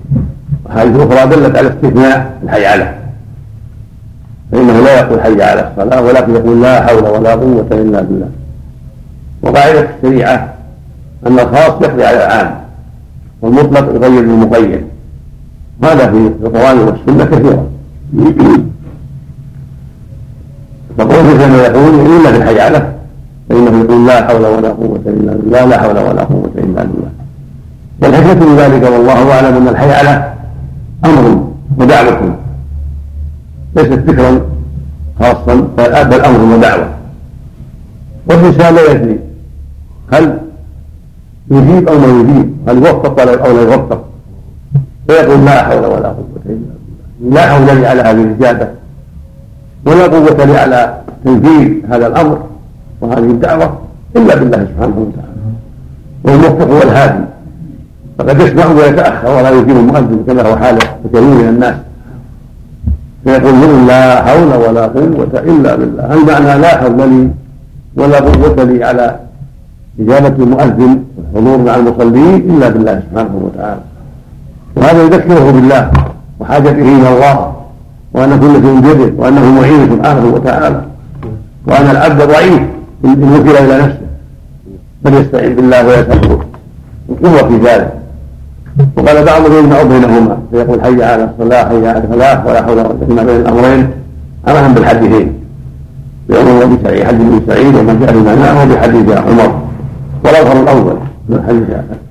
وحديث أخرى دلت على استثناء الحي على فإنه لا يقول حي على الصلاة ولكن يقول لا حول ولا قوة إلا بالله. وقاعدة الشريعة أن الخاص يقضي على العام والمطلق يغير المقيد. هذا في القرآن والسنة كثيرا فقول كما يقول إلا في الحيالة فإنه يقول لا حول ولا قوة إلا بالله لا حول ولا قوة إلا بالله. والحكمة من ذلك والله أعلم أن الحيالة أمر ودعوة ليست ذكرا خاصا بل أمر ودعوة. والإنسان لا يدري هل يجيب أو ما يجيب هل يوفق أو لا يوفق. فيقول لا حول ولا قوة إلا بالله. لا حول لي على هذه الإجابة ولا قوة لي على تنفيذ هذا الأمر وهذه الدعوة إلا بالله سبحانه وتعالى. والموفق هو الهادي. فقد يسمع ويتأخر ولا يجيب المؤذن كما هو حال كثير من الناس. فيقول لا حول ولا قوة إلا بالله. المعنى لا حول لي ولا قوة لي على إجابة المؤذن والحضور مع المصلين إلا بالله سبحانه وتعالى؟ وهذا يذكره بالله وحاجته إلى الله وأن كل شيء بيده وأنه معين سبحانه وتعالى وأن العبد ضعيف إن وكل إلى نفسه فليستعين بالله ويسأله القوة في ذلك. وقال بعضهم يجمع بينهما فيقول حي على الصلاة حي على الفلاح ولا حول ولا قوة إلا بين الأمرين. أمرهم بالحديثين. بأمر بسعيد حديث ابن سعيد وما جاء بمعناه وبحديث عمر. والأظهر الأول من حديث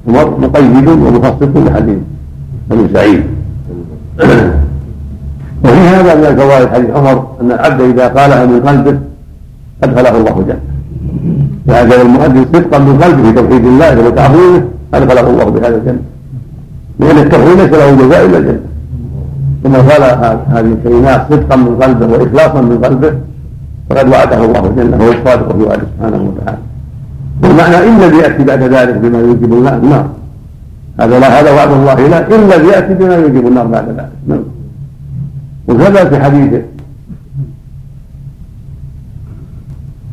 عمر مقيد ومخصص بحديث ابن سعيد. وفي هذا من الفوائد حديث عمر أن العبد إذا قالها من قلبه أدخله الله جنة. إذا المؤذن صدقا من قلبه في توحيد الله وتعظيمه أدخله الله بهذا الجنة. لأن التوحيد ليس له جزاء إلا الجنة. ثم قال هذه الكلمات صدقا من قلبه وإخلاصا من قلبه فقد وعده الله الجنة وهو الصادق في وعده سبحانه وتعالى. والمعنى إن الذي يأتي بعد ذلك بما يوجب النار هذا لا هذا وعد الله لا إلا الذي يأتي بما يوجب النار بعد ذلك نعم. وكذا في حديث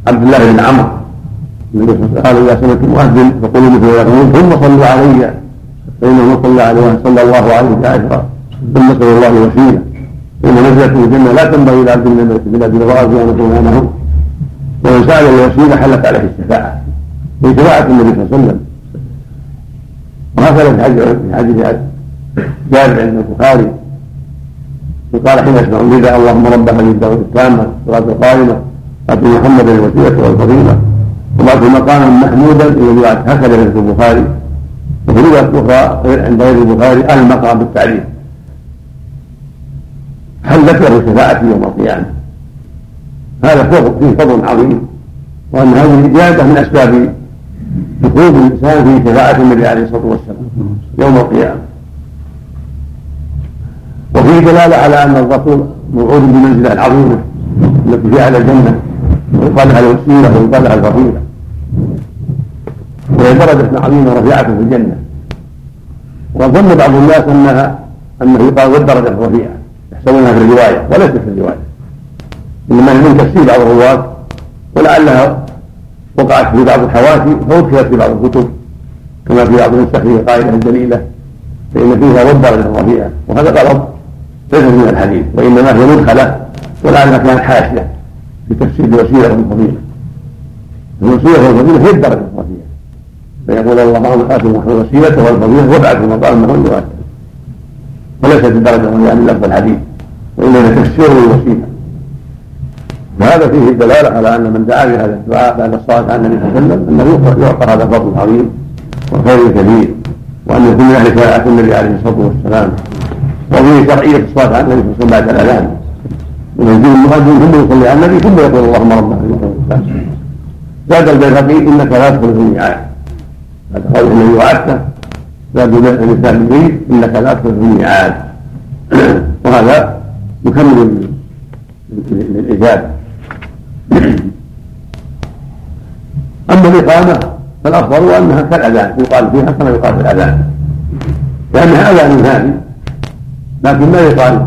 عبد الله بن عمرو. النبي صلى الله عليه وسلم قال اذا سمعت المؤذن فقولوا مثل ما يقولون ثم صلوا علي فانه من صلى عليه صلى الله عليه بعشرا ثم صلى الله الوسيله فإن نزلت في الجنة لا تنبغي لعبد من بلاد الغراب ان يكون امامه ومن سأل الوسيله حلت عليه الشفاعة. في شفاعة النبي صلى الله عليه وسلم. وهكذا في حديث جابر عند البخاري. وقال حين يسمع النداء اللهم رب هذه الدعوه التامة صلاه القائمة اتي محمدا الوسيلة والفضيلة. وبعث مقاما محمودا الذي هكذا في البخاري. وفي أخرى عند غير البخاري المقام بالتعريف حلت له شفاعتي يوم القيامة؟ هذا فضل فيه فضل عظيم. وأن هذه الاجابه من أسباب دخول الإنسان في شفاعة النبي عليه الصلاة والسلام يوم القيامة. وفيه دلالة على أن الرسول موعود بمنزلة العظيمه التي في اعلى الجنة ويقال لها الوسيلة ويقال لها الفضيله وهي درجه عظيمه رفيعة في الجنة. وظن بعض الناس انها أنه يقال والدرجه الرفيعة. يحسبونها في الرواية وليست في الرواية. إنما هي من تفسير بعض الرواة ولعلها وقعت في بعض الحواشي فوكلت في بعض الكتب كما في بعض النسخ في قاعدة جليله فإن فيها والدرجه الرفيعة. وهذا غلط ليس من الحديث وإنما هي مدخله ولعلها كانت حاشية في تفسير الوسيله والفضيله الوسيله والفضيلة هي الرفيعه فيقول اللهم اتوا محمد الوسيله والفضيلة وابعث مقام محمد واتى وليست الرفيعه من لفظ الحديث وانما تفسير الوسيله وهذا فيه دلالة على أن من دعا بهذا الدعاء بعد الصلاة على النبي صلى الله عليه وسلم أنه يعطى هذا الفضل العظيم والخير الكبير وأن يكون من أهل شفاعه النبي عليه الصلاة والسلام. وفيه شرعيه الصلاة على النبي صلى الله عليه وسلم بعد الأذان. ويجيب المؤذن ثم يصلي على النبي ثم يقول اللهم رب هذه زاد البيهقي إنك لا تدخل في الميعاد هذا قول النبي وعدته زاد الانسان البيت إنك لا تدخل في الميعاد. وهذا يكمل للاجابه أما الإقامة فالأفضل أنها كالأذان يقال فيها كما يقال في الأذان. لأنها أذان ثاني لكن ما يقال؟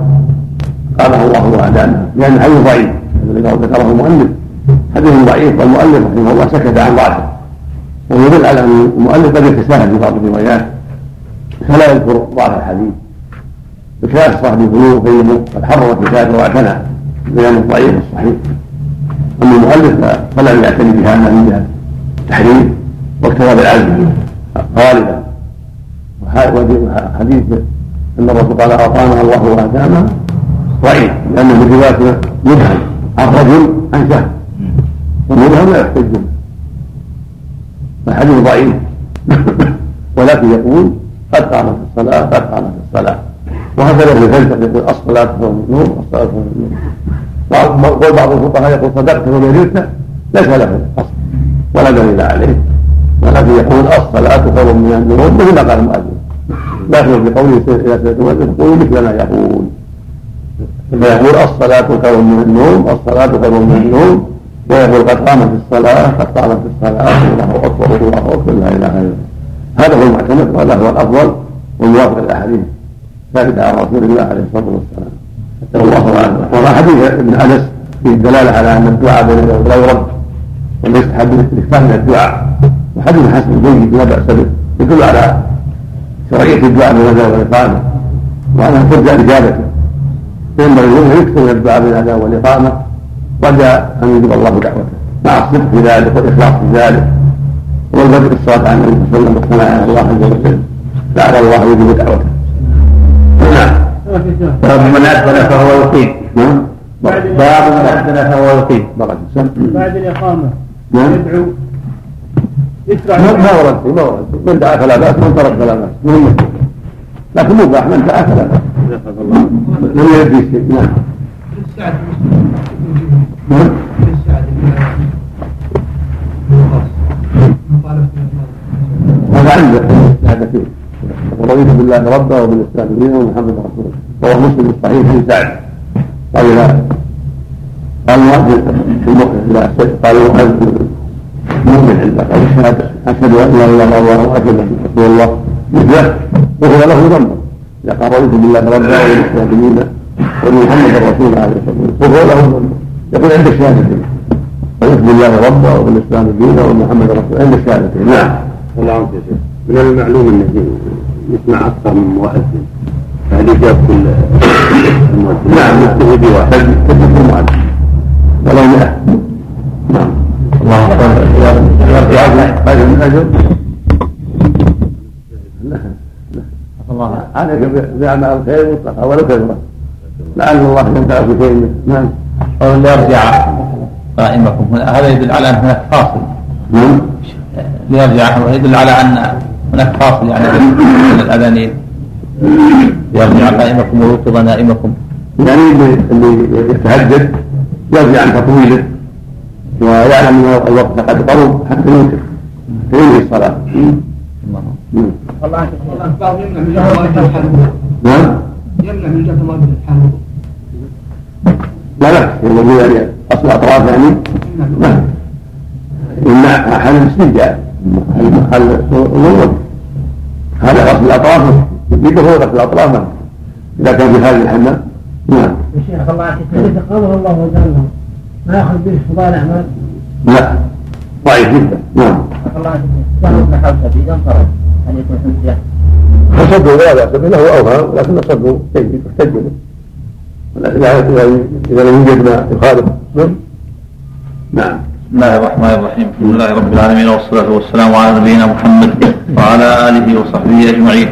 قاله الله واذانها لأن الحديث ضعيف الذي ذكره المؤلف. حديث ضعيف والمؤلف رحمه الله سكت عن ضعفه. ويدل على أن المؤلف قد يتساهل في بعض الروايات فلا يذكر ضعف الحديث. بخلاف صاحب البلوغ فانه قد حرر الكتاب وأعتنى بيان الضعيف الصحيح. أما المؤلف فلم يعتني بهذا من جهة التحريم واكتفى بالعزم غالبا. وحديث أن الرسول قال أعطانا الله وآتانا ضعيف لأنه في رواية مبهم عن رجل عن شهر والمبهم لا يحتج فالحديث ضعيف. ولكن يقول قد قامت الصلاة قد قامت الصلاة. وهكذا في الفلسفه يقول الصلاة هو النور الصلاة هو النور. قول بعض الفقهاء يقول صدقت وبررت ليس له أصل ولا دليل عليه. ولكن يقول الصلاة خير من النور مثل ما قال المؤذن لكن بقوله اذا سمعت المؤذن يقول مثل ما يقول. فيقول الصلاة خير من النوم الصلاة خير من النوم. ويقول قد قامت الصلاة قد قامت الصلاة الله أكبر الله أكبر لا إله إلا الله. هذا هو المعتمد وهذا هو الأفضل والموافق للأحاديث. ثابت على رسول الله عليه الصلاة والسلام الله أعلم وما حديث ابن أنس فيه الدلالة على أن الدعاء بين لا يرد ويستحب الاكثار من الدعاء. وحديث حسن جيد لا بأس به يدل على شرعية الدعاء بين والإقامة وأنها ترجع إجابته فينبغي له يكثر من الدعاء بالاداء والإقامة رجاء أن يجيب الله دعوته. مع الصدق في ذلك والاخلاص في ذلك والبدء بالصلاه على النبي صلى الله عليه وسلم والثناء على الله عز وجل لعل الله يجيب دعوته. نعم. باب من اذن فهو يقيم. نعم. باب من اذن فهو يقيم. بعد الإقامة. نعم. يدعو. يشرع ما ما ورد؟ ما ورد؟ من دعا فلا بأس من ترك فلا بأس. مهم لكن مباح من دعا فلا بأس. لم يدري شيء نعم. نعم هذا عنده ورضيت بالله ربا وبالاسلام دينا ومحمد رسوله وهو مسلم الصحيح في سعد قال لا قال المؤذن في المخرج لا قال المؤذن مؤمن عنده قال اشهد اشهد ان لا اله الا الله واشهد ان رسول الله مثله وهو له ذنب اذا قال رضيت بالله ربا وبالاسلام دينا وبمحمد رسول عليه الصلاه والسلام وهو له ذنب. يقول عند الشهادتين رضيت بالله ربا وبالإسلام دينا ومحمد رسول عند الشهادتين نعم. الله عنك يا شيخ من المعلوم إنه يسمع أكثر من مؤذن فهل يجاب كل المؤذن نعم. يكتفي بواحد. تكتب المؤذن ولو نعم. الله أكبر. هذا من أجل. لا الله عليك باعمال الخير مطلقا ولو كثرة لعل الله ينفع في شيء. منه. نعم. أو ليرجع قائمكم. هنا هذا يدل على أن هناك فاصل. نعم. ليرجع يدل على أن هناك فاصل يعني بين الأذانين. ليرجع قائمكم ويوقظ نائمكم. يعني اللي اللي يتهجد يرجع عن تطويله. ويعلم أن الوقت قد قرب حتى يوتر حتى ينهي الصلاة؟ نعم. الأخبار يمنع من جهة مؤذن الحلقة نعم. يمنع من جهة مؤذن الحلقة لا لا يعني أصل الاطراف يعني نعم يمنع حل الاستنجاء الوضوء هذا غسل الأطراف. يده هو غسل الأطراف. نعم. إذا كان في هذه الحمام نعم. يا شيخ الله يعطيك قاله الله وجل ما يأخذ به فضائل الاعمال لا. ضعيف جدا. نعم. الله له ابن حوشة إذا انفرد أن يكون حجة فصده لا باس به له أوهام لكن صده جيد يحتج به. إذا لم يوجد ما يخالف. نعم. نعم. بسم الله الرحمن الرحيم. الحمد لله رب العالمين والصلاة والسلام على نبينا محمد وعلى آله وصحبه أجمعين.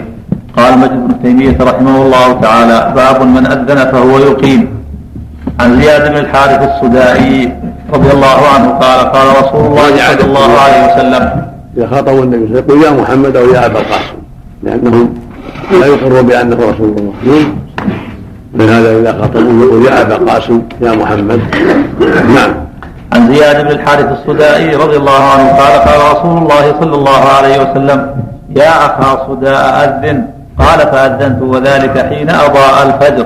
قال مجد بن تيمية رحمه الله تعالى باب من أذن فهو يقيم. عن زياد بن الحارث السدائي رضي الله عنه قال قال رسول الله صلى الله عليه وسلم. إذا خاطبوا النبي صلى الله عليه وسلم يقول يا محمد أو يا أبا القاسم لأنهم لا يقروا بأنه رسول الله. من هذا اذا خاطبوا يقول يا أبا القاسم يا محمد. نعم. عن زياد بن الحارث السدائي رضي الله عنه قال قال رسول الله صلى الله عليه وسلم يا أخا صداء أذن. قال فأذنت وذلك حين أضاء الفجر.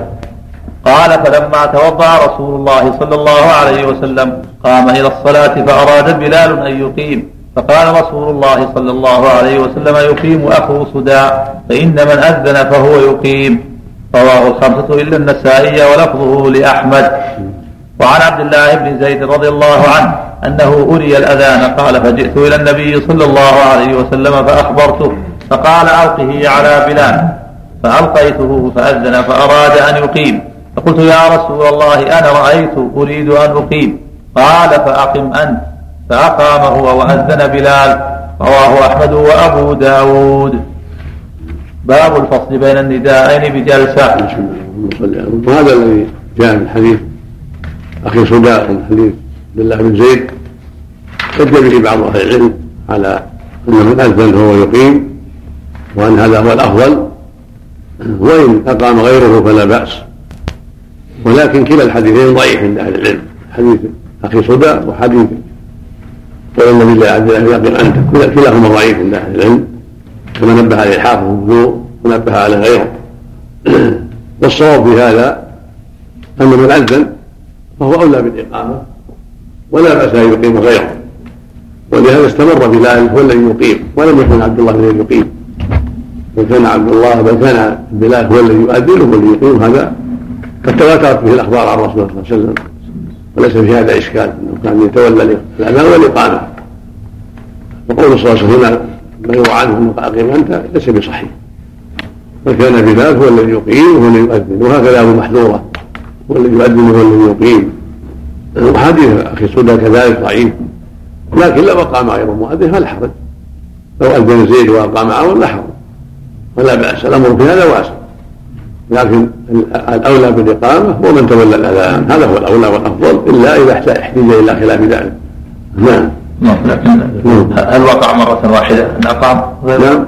قال فلما توضأ رسول الله صلى الله عليه وسلم قام إلى الصلاة فأراد بلال أن يقيم. فقال رسول الله صلى الله عليه وسلم يقيم أخو صداء فإن من أذن فهو يقيم. رواه الخمسة إلا النسائي ولفظه لأحمد. وعن عبد الله بن زيد رضي الله عنه أنه أري الأذان قال فجئت إلى النبي صلى الله عليه وسلم فأخبرته فقال ألقه على بلال. فألقيته فأذن فأراد أن يقيم. فقلت يا رسول الله أنا رأيت أريد أن أقيم. قال فأقم أنت. فأقام هو وأذن بلال. رواه أحمد وأبو داود. باب الفصل بين النداءين بجلسة وهذا الذي جاء من حديث أخي صداق من حديث عبد الله بن زيد احتج به بعض أهل العلم على أن من أذن فهو يقيم وأن هذا هو الأفضل وإن أقام غيره فلا بأس ولكن كلا الحديثين ضعيف عند أهل العلم حديث أخي صدى وحديث قول النبي عز وجل يقين أنت كلاهما ضعيف عند أهل العلم كما نبه عليه الحافظ الوضوء ونبه على غيره. والصواب في هذا أن من أذن فهو أولى بالإقامة ولا بأس أن يقيم غيره. ولهذا استمر بلال هو الذي يقيم ولم يكن عبد الله الذي يقيم. بل كان عبد الله بل كان بلال هو الذي يؤذن هو الذي يقيم هذا. قد تواترت به الأخبار عن رسول الله صلى الله عليه وسلم. وليس في هذا إشكال إنه كان يتولى الاذان والإقامة. وقول صلى الله عليه وسلم ما يروى عنه انه اقيم أنت ليس بصحيح. فكان بلال هو الذي يقيم وهو الذي يؤذن وهكذا أبو محذورة هو الذي يؤذن وهو الذي يقيم. وحديث أخي سوده كذلك ضعيف. لكن لو أقام غير مؤذن فلا حرج. لو أذن زيد وأقام معه لا حرج. فلا بأس الأمر في هذا واسع. لكن الأولى بالإقامة هو من تولى الأذان. هذا هو الأولى والأفضل إلا إذا احتاج إلى خلاف ذلك. نعم. نعم. لكن هل وقع مرة واحدة أن أقام غير؟ نعم.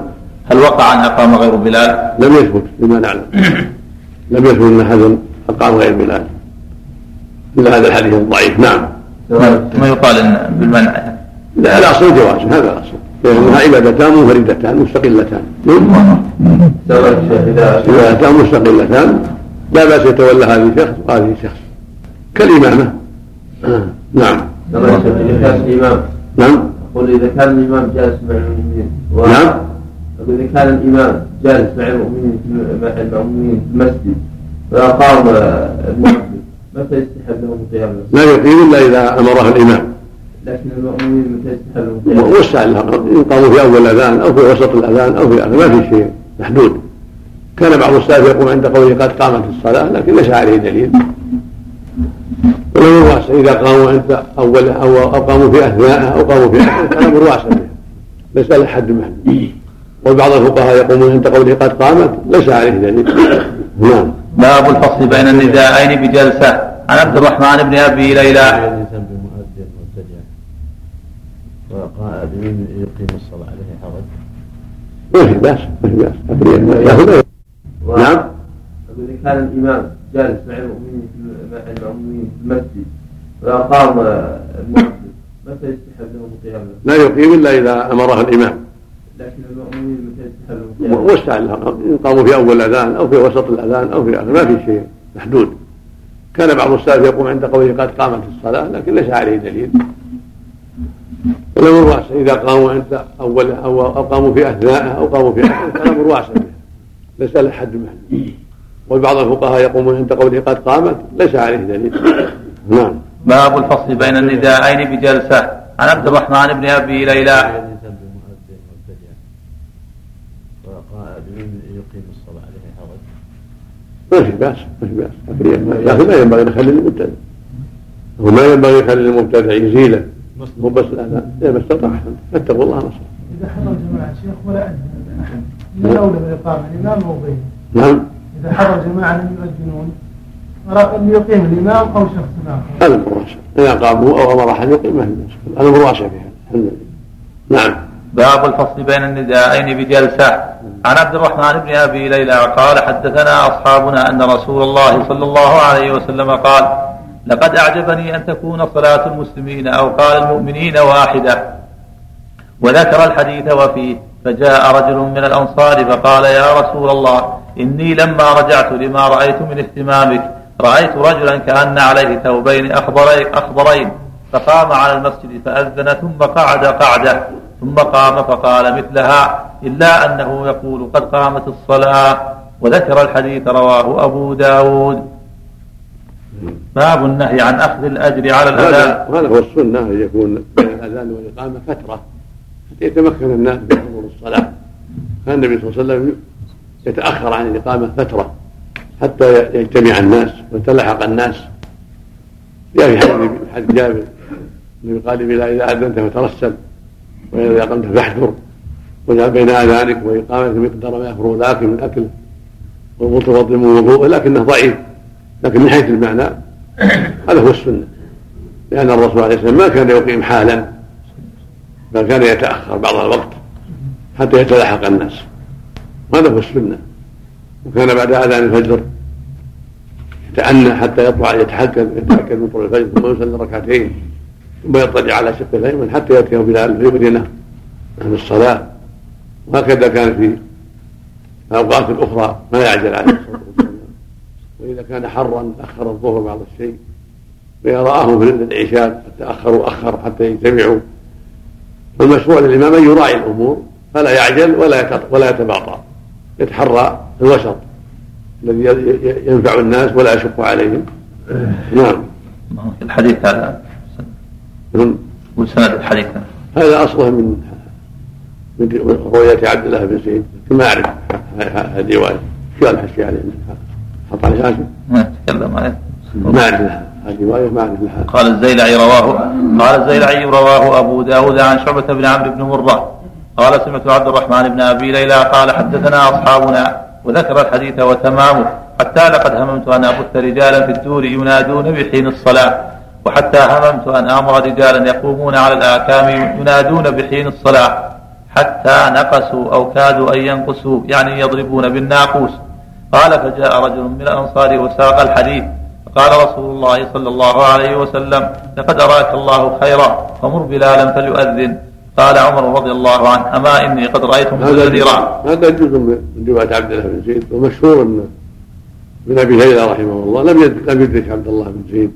هل وقع أن أقام غير بلال؟ لم يثبت بما نعلم. لم يثبت أن احدا أقام غير بلال. الا هذا الحديث الضعيف. نعم. ما يقال إن بالمنع. لا الاصل الجواز هذا الاصل لانها عبادتان منفردتان مستقلتان. عبادتان مستقلتان لا بأس يتولى هذه شخص وهذه شخص كالإمامة. آه. نعم. إذا كان الإمام نعم. أقول إذا كان الإمام جالس مع المؤمنين و- نعم. أقول إذا كان الإمام جالس مع المؤمنين في- مع المؤمنين في المسجد وأقام المؤذن متى يستحب لهم القيام لا يقيم إلا إذا أمره الإمام. لكن المؤمنين متى يستحب لهم القيام وسع إن قاموا في أول الاذان أو في وسط الأذان أو في آخر ما في شيء محدود. كان بعض السلف يقوم عند قوله قد قامت الصلاة لكن ليس عليه دليل. والامر واسع إذا قاموا عند اولها أو قاموا في اثنائها أو قاموا في اخرها فالامر واسع ليس له حد محدود وبعض الفقهاء يقومون عند قوله قد قامت ليس عليه دليل نعم. باب الفصل بين النداءين بجلسة. عن عبد الرحمن بن أبي ليلى. وقال بمن يقيم الصلاة عليه حرج. ما في بأس ما في بأس. نعم. كان الإمام. جالس مع المؤمنين في- مع المؤمنين في المسجد. وأقام المؤذن متى يستحب لهم القيام؟ لا يقيم إلا إذا امره الإمام. لكن المؤمنين متى يستحب لهم القيام؟ وسع إن قاموا في أول الأذان أو في وسط الأذان أو في آخر ما في شيء محدود. كان بعض السلف يقوم عند قوله قد قامت الصلاة لكن ليس عليه دليل. والأمر واسع. إذا قاموا عند اولها أو أو قاموا في اثنائها أو قاموا في اخرها فالأمر واسع. ليس له حد محدود. وبعض الفقهاء يقومون عند قوله قد قامت ليس عليه دليل. نعم. باب الفصل بين النداءين بجلسة. عن عبد الرحمن بن أبي ليلى. ما في بأس ما في بأس. لكن ما ينبغي نخلي المبتدع وما ينبغي يخلي المبتدع يزيله مو بس الاذان إذا ما استطاع فاتقوا الله نصر إذا حضر جماعة شيخ ولا أذن أحد من الأولى بالإقامة الإمام أو غيره نعم. إذا حضر جماعة لم يؤذنون أن يقيم الإمام أو شخص آخر. هذا الامر واسع إذا قاموا أو أمر أحد يقيم ما في هذا واسع لله. نعم. باب الفصل بين النداءين بجلسة. عن عبد الرحمن بن أبي ليلى قال حدثنا أصحابنا أن رسول الله صلى الله عليه وسلم قال لقد أعجبني أن تكون صلاة المسلمين أو قال المؤمنين واحدة. وذكر الحديث وفيه فجاء رجل من الأنصار فقال يا رسول الله إني لما رجعت لما رأيت من اهتمامك رأيت رجلا كأن عليه ثوبين أخضرين, أخضرين. فقام على المسجد فأذن ثم قعد قعدة ثم قام فقال مثلها إلا أنه يقول قد قامت الصلاة وذكر الحديث رواه أبو داود. باب النهي عن أخذ الأجر على الأذان هذا وهذا هو السنة أن يكون بين الأذان والإقامة فترة حتى يتمكن الناس من حضور الصلاة. كان النبي صلى الله عليه وسلم يتأخر عن الإقامة فترة حتى يجتمع الناس ويتلحق الناس. جاء في حديث جابر النبي قال لي اذا أذنت فترسل وإذا أقمت فاحذر واجعل بين آذانك وإقامتك مقدار ما يفرغ ذاك من اكل والوضوء من وضوء لكنه ضعيف لكن من حيث المعنى هذا هو السنة. لأن الرسول عليه السلام ما كان يقيم حالا بل كان يتأخر بعض الوقت حتى يتلاحق الناس. وهذا هو السنة. وكان بعد أذان الفجر يتأنى حتى يطلع يتحكم يتحكم من طول الفجر ثم يصلي ركعتين ثم يضطجع على شقه الأيمن حتى ياتيه بلال فيؤذنه عن الصلاة. وهكذا كان في الأوقات الأخرى ما يعجل عليه الصلاة والسلام. وإذا كان حرا أخر الظهر بعض الشيء واذا راهم في العشاء تاخروا أخر حتى يجتمعوا. فالمشروع للإمام أن يراعي الأمور فلا يعجل ولا ولا يتباطأ. يتحرى الوسط الذي ينفع الناس ولا يشق عليهم. نعم. الحديث هذا. وسند الحديث هذا. أصله من من رؤية عبد الله بن زيد ما أعرف هذه الروايه شو الحشي عليه حط عليه هاشم ما تكلم عليه ما أعرف هذه رواية ما أعرف لها. قال الزيلعي رواه قال الزيلعي رواه أبو داود عن شعبة بن عمرو بن مرة. قال سمعت عبد الرحمن بن أبي ليلى قال حدثنا أصحابنا وذكر الحديث وتمامه حتى لقد هممت أن أبث رجالا في الدور ينادون بحين الصلاة وحتى هممت أن أمر رجالا يقومون على الآكام ينادون بحين الصلاة حتى نقصوا أو كادوا أن ينقصوا يعني يضربون بالناقوس. قال فجاء رجل من الأنصار وساق الحديث فقال رسول الله صلى الله عليه وسلم لقد أراك الله خيرا فمر بلالا فليؤذن. قال عمر رضي الله عنه أما إني قد رايت هذا هذا جزء من روايه عبد الله بن زيد ومشهور أن من أبي هريرة رحمه الله لم لم يدرك عبد الله بن زيد.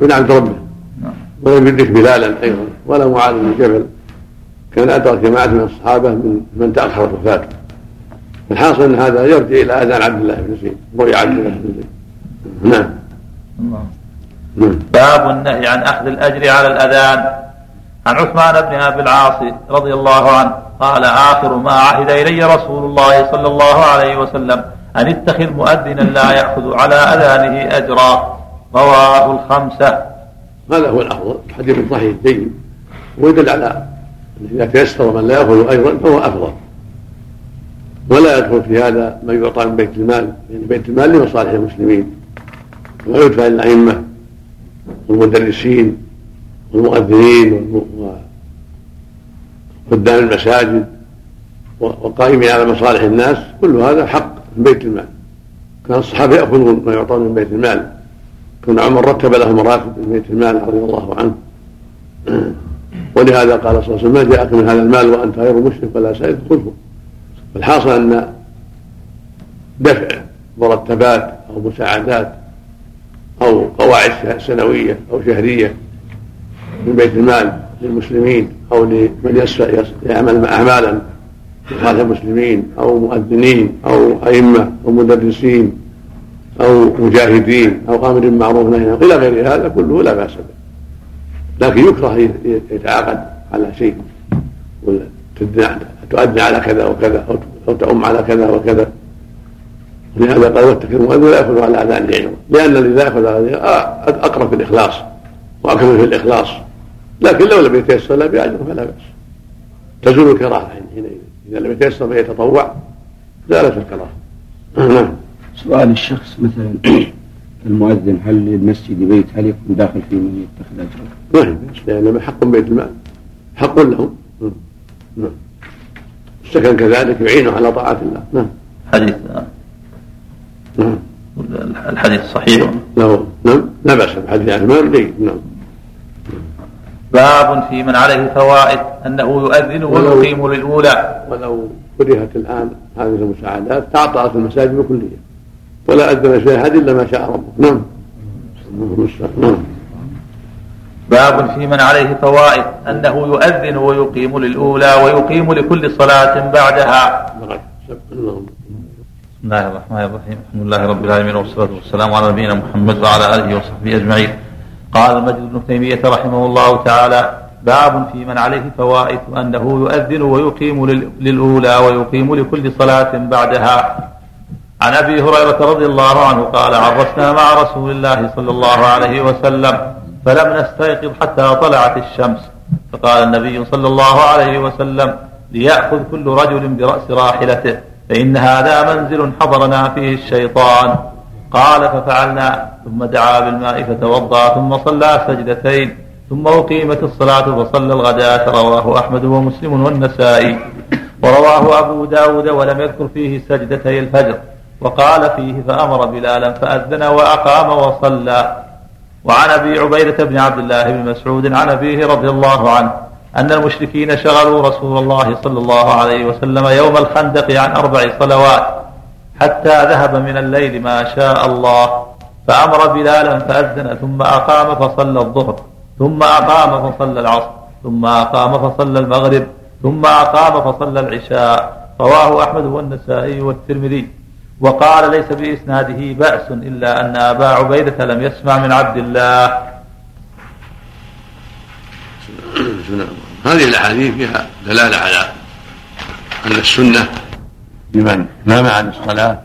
من عبد ربه. نعم. ولم يدرك بلالا أيضا ولا معاذ بن جبل. كان أدرك جماعة من الصحابة من من تاخرت وفاته الحاصل أن هذا يرجع إلى آذان عبد الله بن زيد رؤيا عبد الله بن زيد. نعم. نعم. باب النهي عن أخذ الأجر على الأذان. عن عثمان بن أبي العاص رضي الله عنه قال آخر ما عهد إلي رسول الله صلى الله عليه وسلم أن اتخذ مؤذنا لا يأخذ على أذانه أجرا. رواه الخمسة. هذا هو الافضل حديث صحيح جيد. ويدل على إذا تيسر من لا يأخذ أيضا فهو أفضل. ولا يدخل في هذا ما يعطى من بيت المال لأن بيت المال لمصالح المسلمين. ويدفع للائمه والمدرسين. والمؤذنين وخدام المساجد وقائمين على مصالح الناس كل هذا حق من بيت المال. كان الصحابة يأخذون ما يعطون من بيت المال. كان عمر رتب لهم مراتب من بيت المال رضي الله عنه. ولهذا قال صلى الله عليه وسلم ما جاءك من هذا المال وأنت غير مشرك ولا سائل خذه فالحاصل أن دفع مرتبات أو مساعدات أو قواعد سنوية أو شهرية من بيت المال للمسلمين أو لمن يعمل أعمالا لصالح المسلمين أو مؤذنين أو أئمة أو مدرسين أو مجاهدين أو أمر بالمعروف نهي إلى غير هذا كله لا بأس به. لكن يكره يتعاقد على شيء تؤدي على كذا وكذا أو تؤم على كذا وكذا. لهذا قال واتك المؤذن لا يأخذ على أذان غيره لأن الذي لا يأخذ على أقرب في الإخلاص وأكمل في الإخلاص. لكن لو لم يتيسر لا باجر فلا بأس. تزول الكراهة حينئذ إذا لم يتيسر فيتطوع زالت الكراهة. نعم. سؤال الشخص مثلا المؤذن هل للمسجد بيت؟ هل يكون داخل فيه من يتخذ اجره؟ نعم لأن حق بيت المال. حق لهم نعم. السكن كذلك يعينه على طاعة الله. نعم. حديث. نعم. الحديث صحيح. له. نعم. لا بأس بحديث عثمان جيد نعم. باب في من عليه فوائد أنه يؤذن ويقيم للأولى. ولو كرهت الآن هذه المساعدات تعطأت المساجد بكليه ولا أذن في احد إلا ما شاء ربه نعم. نعم. باب في من عليه فوائد أنه يؤذن ويقيم للأولى ويقيم لكل صلاة بعدها. بسم الله الرحمن الرحيم. الحمد لله رب العالمين والصلاة والسلام على نبينا محمد وعلى آله وصحبه أجمعين. قال المجد بن تيمية رحمه الله تعالى باب في من عليه فوائد أنه يؤذن ويقيم للأولى ويقيم لكل صلاة بعدها. عن أبي هريرة رضي الله عنه قال عرسنا مع رسول الله صلى الله عليه وسلم فلم نستيقظ حتى طلعت الشمس. فقال النبي صلى الله عليه وسلم ليأخذ كل رجل برأس راحلته فإن هذا منزل حضرنا فيه الشيطان. قال ففعلنا ثم دعا بالماء فتوضأ ثم صلى سجدتين ثم أقيمت الصلاة فصلى الغداة رواه أحمد ومسلم والنسائي. ورواه أبو داود ولم يذكر فيه سجدتي الفجر. وقال فيه فأمر بلالا فأذن وأقام وصلى. وعن أبي عبيدة بن عبد الله بن مسعود عن أبيه رضي الله عنه أن المشركين شغلوا رسول الله صلى الله عليه وسلم يوم الخندق عن أربع صلوات. حتى ذهب من الليل ما شاء الله. فأمر بلالا فأذن ثم أقام فصلى الظهر ثم أقام فصلى العصر ثم أقام فصلى المغرب ثم أقام فصلى العشاء. رواه أحمد والنسائي والترمذي. وقال ليس بإسناده بأس إلا أن أبا عبيدة لم يسمع من عبد الله. هذه الأحاديث فيها دلالة على أن السنة لمن نام عن الصلاة.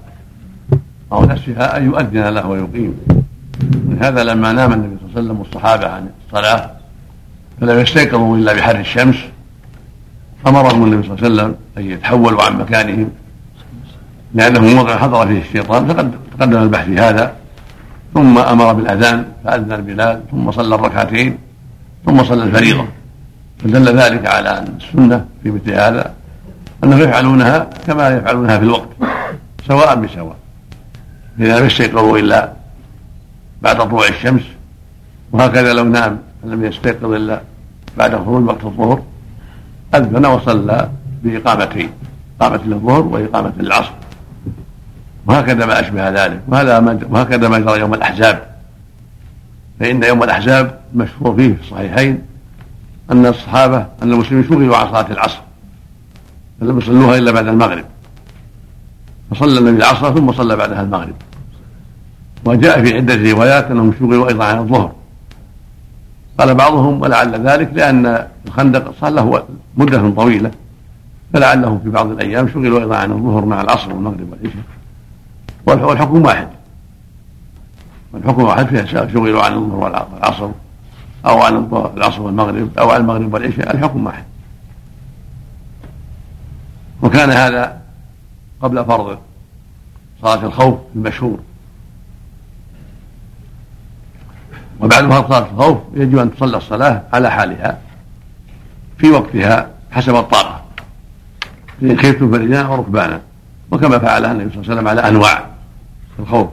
أو نسيها أن يؤذن له ويقيم. من هذا لما نام النبي صلى الله عليه وسلم والصحابة عن الصلاة فلم يستيقظوا إلا بحر الشمس أمرهم النبي صلى الله عليه وسلم أن يتحولوا عن مكانهم. لأنه موضع حضر فيه الشيطان فقد تقدم البحث في هذا. ثم أمر بالأذان فأذن بلال ثم صلى الركعتين ثم صلى الفريضة. فدل ذلك على أن السنة في مثل هذا. أنهم يفعلونها كما يفعلونها في الوقت سواء بسواء. إذا لم يستيقظوا إلا بعد طلوع الشمس وهكذا لو نام فلم يستيقظ إلا بعد خروج وقت الظهر أذن وصلى بإقامتين إقامة للظهر وإقامة للعصر وهكذا ما أشبه ذلك. وهذا ما وهكذا ما جرى يوم الأحزاب. فإن يوم الأحزاب مشهور فيه في الصحيحين أن الصحابة أن المسلمين شغلوا عن صلاة العصر. فلم يصلوها إلا بعد المغرب. فصلى النبي العصر ثم صلى بعدها المغرب. وجاء في عدة روايات أنهم شغلوا أيضا عن الظهر. قال بعضهم ولعل ذلك لأن الخندق صار له مدة طويلة. فلعلهم في بعض الأيام شغلوا أيضا عن الظهر مع العصر والمغرب والعشاء. والحكم واحد. والحكم واحد فيها شغلوا عن الظهر والعصر أو عن العصر والمغرب أو عن المغرب والعشاء. الحكم واحد. وكان هذا قبل فرض صلاة الخوف المشهور. وبعد فرض صلاة الخوف يجب أن تصلى الصلاة على حالها في وقتها حسب الطاقة. إن خفتم فرجالا وركبانا. وكما فعلها النبي صلى الله عليه وسلم على أنواع الخوف.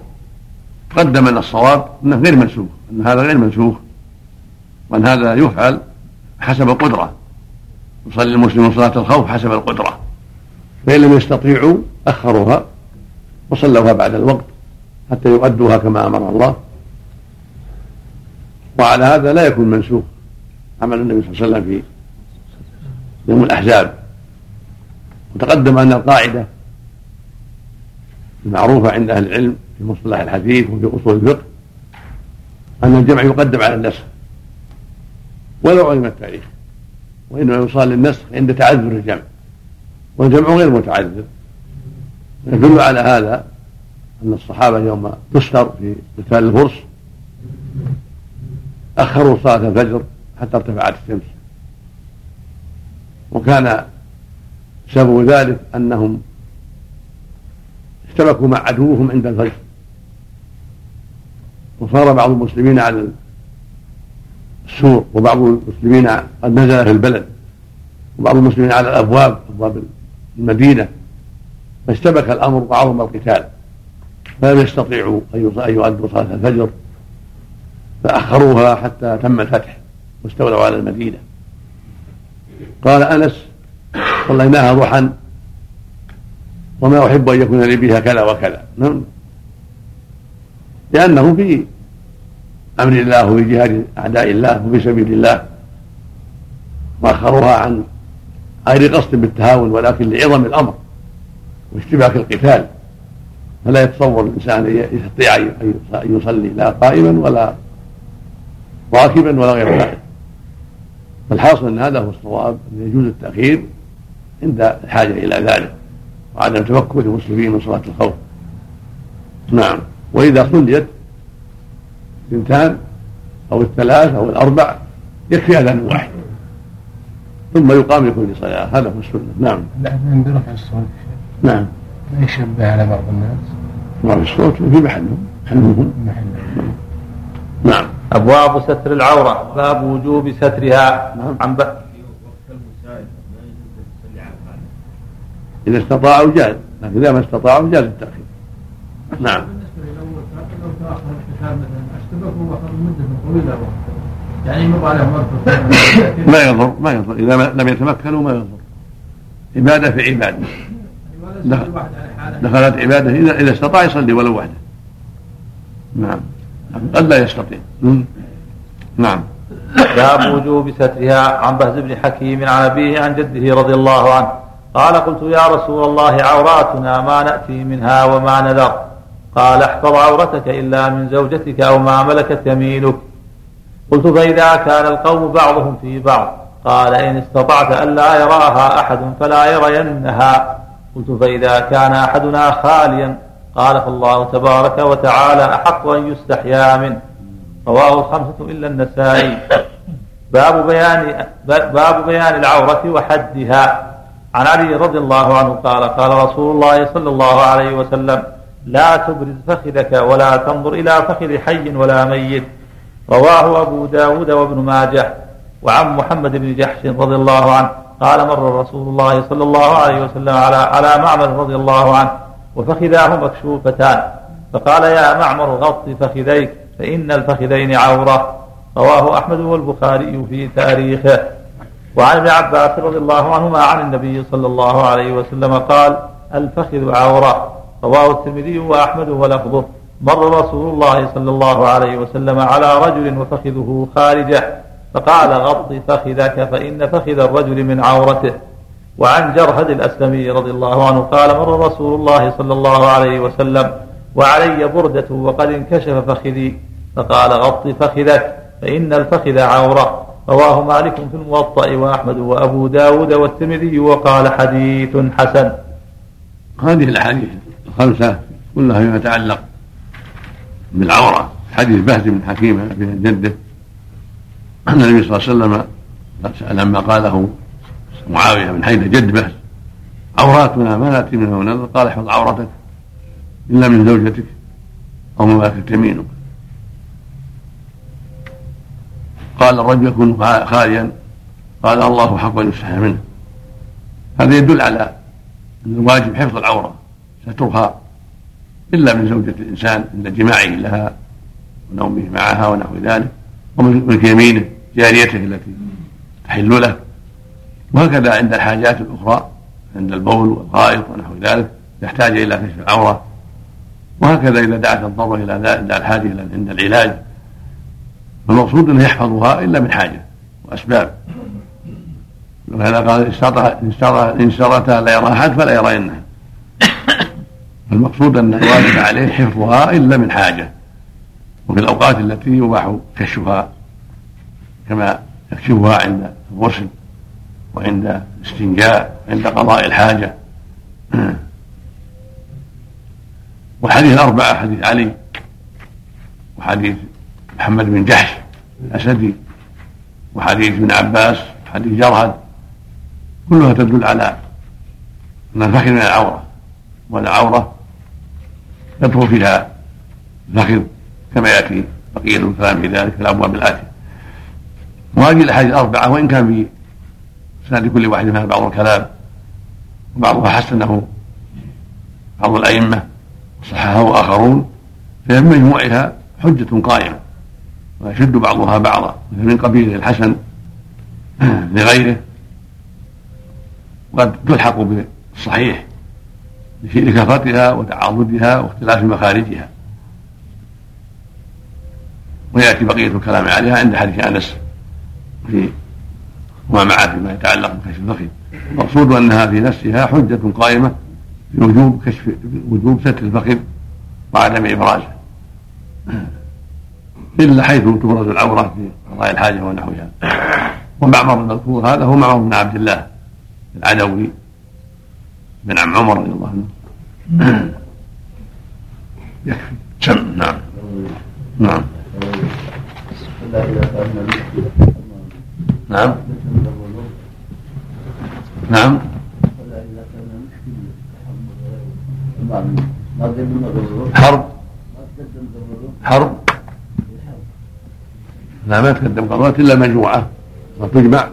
قدم ان الصواب أنه غير منسوخ أن هذا غير منسوخ. وأن هذا يفعل حسب القدرة. يصلي المسلمون صلاة الخوف حسب القدرة. فإن لم يستطيعوا أخروها وصلوها بعد الوقت حتى يؤدوها كما أمر الله. وعلى هذا لا يكون منسوخ عمل النبي صلى الله عليه وسلم في يوم الأحزاب. وتقدم أن القاعدة المعروفة عند أهل العلم في مصطلح الحديث وفي أصول الفقه أن الجمع يقدم على النسخ ولو علم التاريخ وإنما يصال للنسخ عند تعذر الجمع. والجمع غير متعذر يدل على هذا أن الصحابة يوم تستر في قتال الفرس أخروا صلاة الفجر حتى ارتفعت الشمس. وكان سبب ذلك أنهم اشتبكوا مع عدوهم عند الفجر. وصار بعض المسلمين على السور وبعض المسلمين قد نزل في البلد وبعض المسلمين على الأبواب أبواب المدينة فاشتبك الأمر وعظم القتال. فلم يستطيعوا أن يؤدوا صلاة الفجر فأخروها حتى تم الفتح واستولوا على المدينة. قال أنس صليناها ضحى وما أحب أن يكون لي بها كذا وكذا. نعم. لأنه في أمر الله وفي جهاد أعداء الله وفي سبيل الله. وأخروها عن غير قصد بالتهاون ولكن لعظم الأمر واشتباك القتال. فلا يتصور الإنسان أن يستطيع أن يصلي لا قائما ولا راكبا ولا غير ذلك فالحاصل أن هذا هو الصواب أن يجوز التأخير عند الحاجة إلى ذلك وعدم تمكن المسلمين من صلاة الخوف. نعم. وإذا صليت اثنتان أو الثلاث أو الأربع يكفي أذان واحد. ثم يقام لكل صلاة. هذا هو السنة. نعم. الأذان برفع الصوت نعم. ما يشبه على بعض الناس. رفع الصوت في محلهم محلهم محل. نعم. أبواب ستر العورة. باب وجوب سترها. نعم. عن ب... إذا استطاعوا جاز. لكن إذا ما استطاعوا جاز التأخير. نعم. بالنسبة لو لو تأخر الكتاب مثلا اشتبك واخذ مدة طويلة يعني ما يضر ما يضر إذا ما- لم يتمكنوا ما يضر عبادة في حالة. دخلت عبادة إذا إذا استطاع يصلي ولو وحده. نعم. قد لا يستطيع. نعم. باب وجوب سترها عن بهز بن حكيم عن أبيه عن جده رضي الله عنه. قال قلت يا رسول الله عوراتنا ما نأتي منها وما نذر. قال احفظ عورتك إلا من زوجتك أو ما ملكت يمينك. قلت فإذا كان القوم بعضهم في بعض قال إن استطعت ألا يراها أحد فلا يرينها. قلت فإذا كان أحدنا خاليا قال فالله تبارك وتعالى أحق أن يستحيا منه. رواه الخمسة إلا النسائي. باب بيان باب بيان العورة وحدها. عن علي رضي الله عنه قال قال رسول الله صلى الله عليه وسلم لا تبرز فخذك ولا تنظر إلى فخذ حي ولا ميت. رواه أبو داود وابن ماجه وعن محمد بن جحش رضي الله عنه. قال مر رسول الله صلى الله عليه وسلم على على معمر رضي الله عنه وفخذاه مكشوفتان. فقال يا معمر غط فخذيك فإن الفخذين عورة. رواه أحمد والبخاري في تاريخه. وعن ابن عباس رضي الله عنهما عن النبي صلى الله عليه وسلم قال الفخذ عورة. رواه الترمذي وأحمد ولفظه. مر رسول الله صلى الله عليه وسلم على رجل وفخذه خارجه فقال غط فخذك فإن فخذ الرجل من عورته. وعن جرهد الأسلمي رضي الله عنه قال مر رسول الله صلى الله عليه وسلم وعلي بردة وقد انكشف فخذي. فقال غط فخذك فإن الفخذ عورة. رواه مالك في الموطأ وأحمد وأبو داود والترمذي وقال حديث حسن. هذه الأحاديث الخمسة كلها فيما يتعلق بالعورة حديث بهز بن حكيم بن جده. أن النبي صلى الله عليه وسلم لما قاله معاوية بن حيدة جد بهز عوراتنا ما نأتي منها ونذر. قال احفظ عورتك إلا من زوجتك أو ما ملكت يمينك. قال الرجل يكون خاليا. قال الله حق أن منه. هذا يدل على أن الواجب حفظ العورة. سترها إلا من زوجة الإنسان عند جماعة لها ونومه معها ونحو ذلك ومن ملك يمينه جاريته التي تحل له. وهكذا عند الحاجات الأخرى عند البول والغائط ونحو ذلك يحتاج إلى كشف العورة. وهكذا إذا دعت الضروره إلى ذلك الحاجة إلى عند العلاج. فالمقصود انه يحفظها إلا من حاجة وأسباب. ولهذا قال إن اشترطها لا يرى احد فلا يرينها فالمقصود أن الواجب عليه حفظها إلا من حاجة وفي الأوقات التي يباح كشفها كما يكشفها عند الغسل وعند الاستنجاء وعند قضاء الحاجة. والحديث الأربعة حديث علي وحديث محمد بن جحش الأسدي وحديث ابن عباس وحديث جرهد كلها تدل على أن الفخذ من العورة والعورة يدخل فيها الفخذ كما يأتي بقية الكلام في ذلك في الأبواب الآتية. وهذه الأحاديث الأربعة وإن كان في سند كل واحد منها بعض الكلام وبعضها حسنه بعض الأئمة وصححه آخرون فهي من مجموعها حجة قائمة ويشد بعضها بعضا مثل من قبيل الحسن لغيره وقد تلحق بالصحيح. لكثرتها وتعاضدها واختلاف مخارجها. ويأتي بقية الكلام عليها عند حديث أنس في وما معه فيما يتعلق بكشف الفخذ المقصود أنها في نفسها حجة قائمة في وجوب كشف وجوب ستر الفخذ وعدم ابرازه إلا حيث تبرز العورة في قضاء الحاجة ونحوها. ومعمر المذكور هذا هو معمر بن عبد الله العدوي بن عم عمر رضي الله عنه. يكفي نعم. نعم. نعم. نعم. حرب. حرب. لا ما تقدم قضاء إلا مجموعة. وتجمع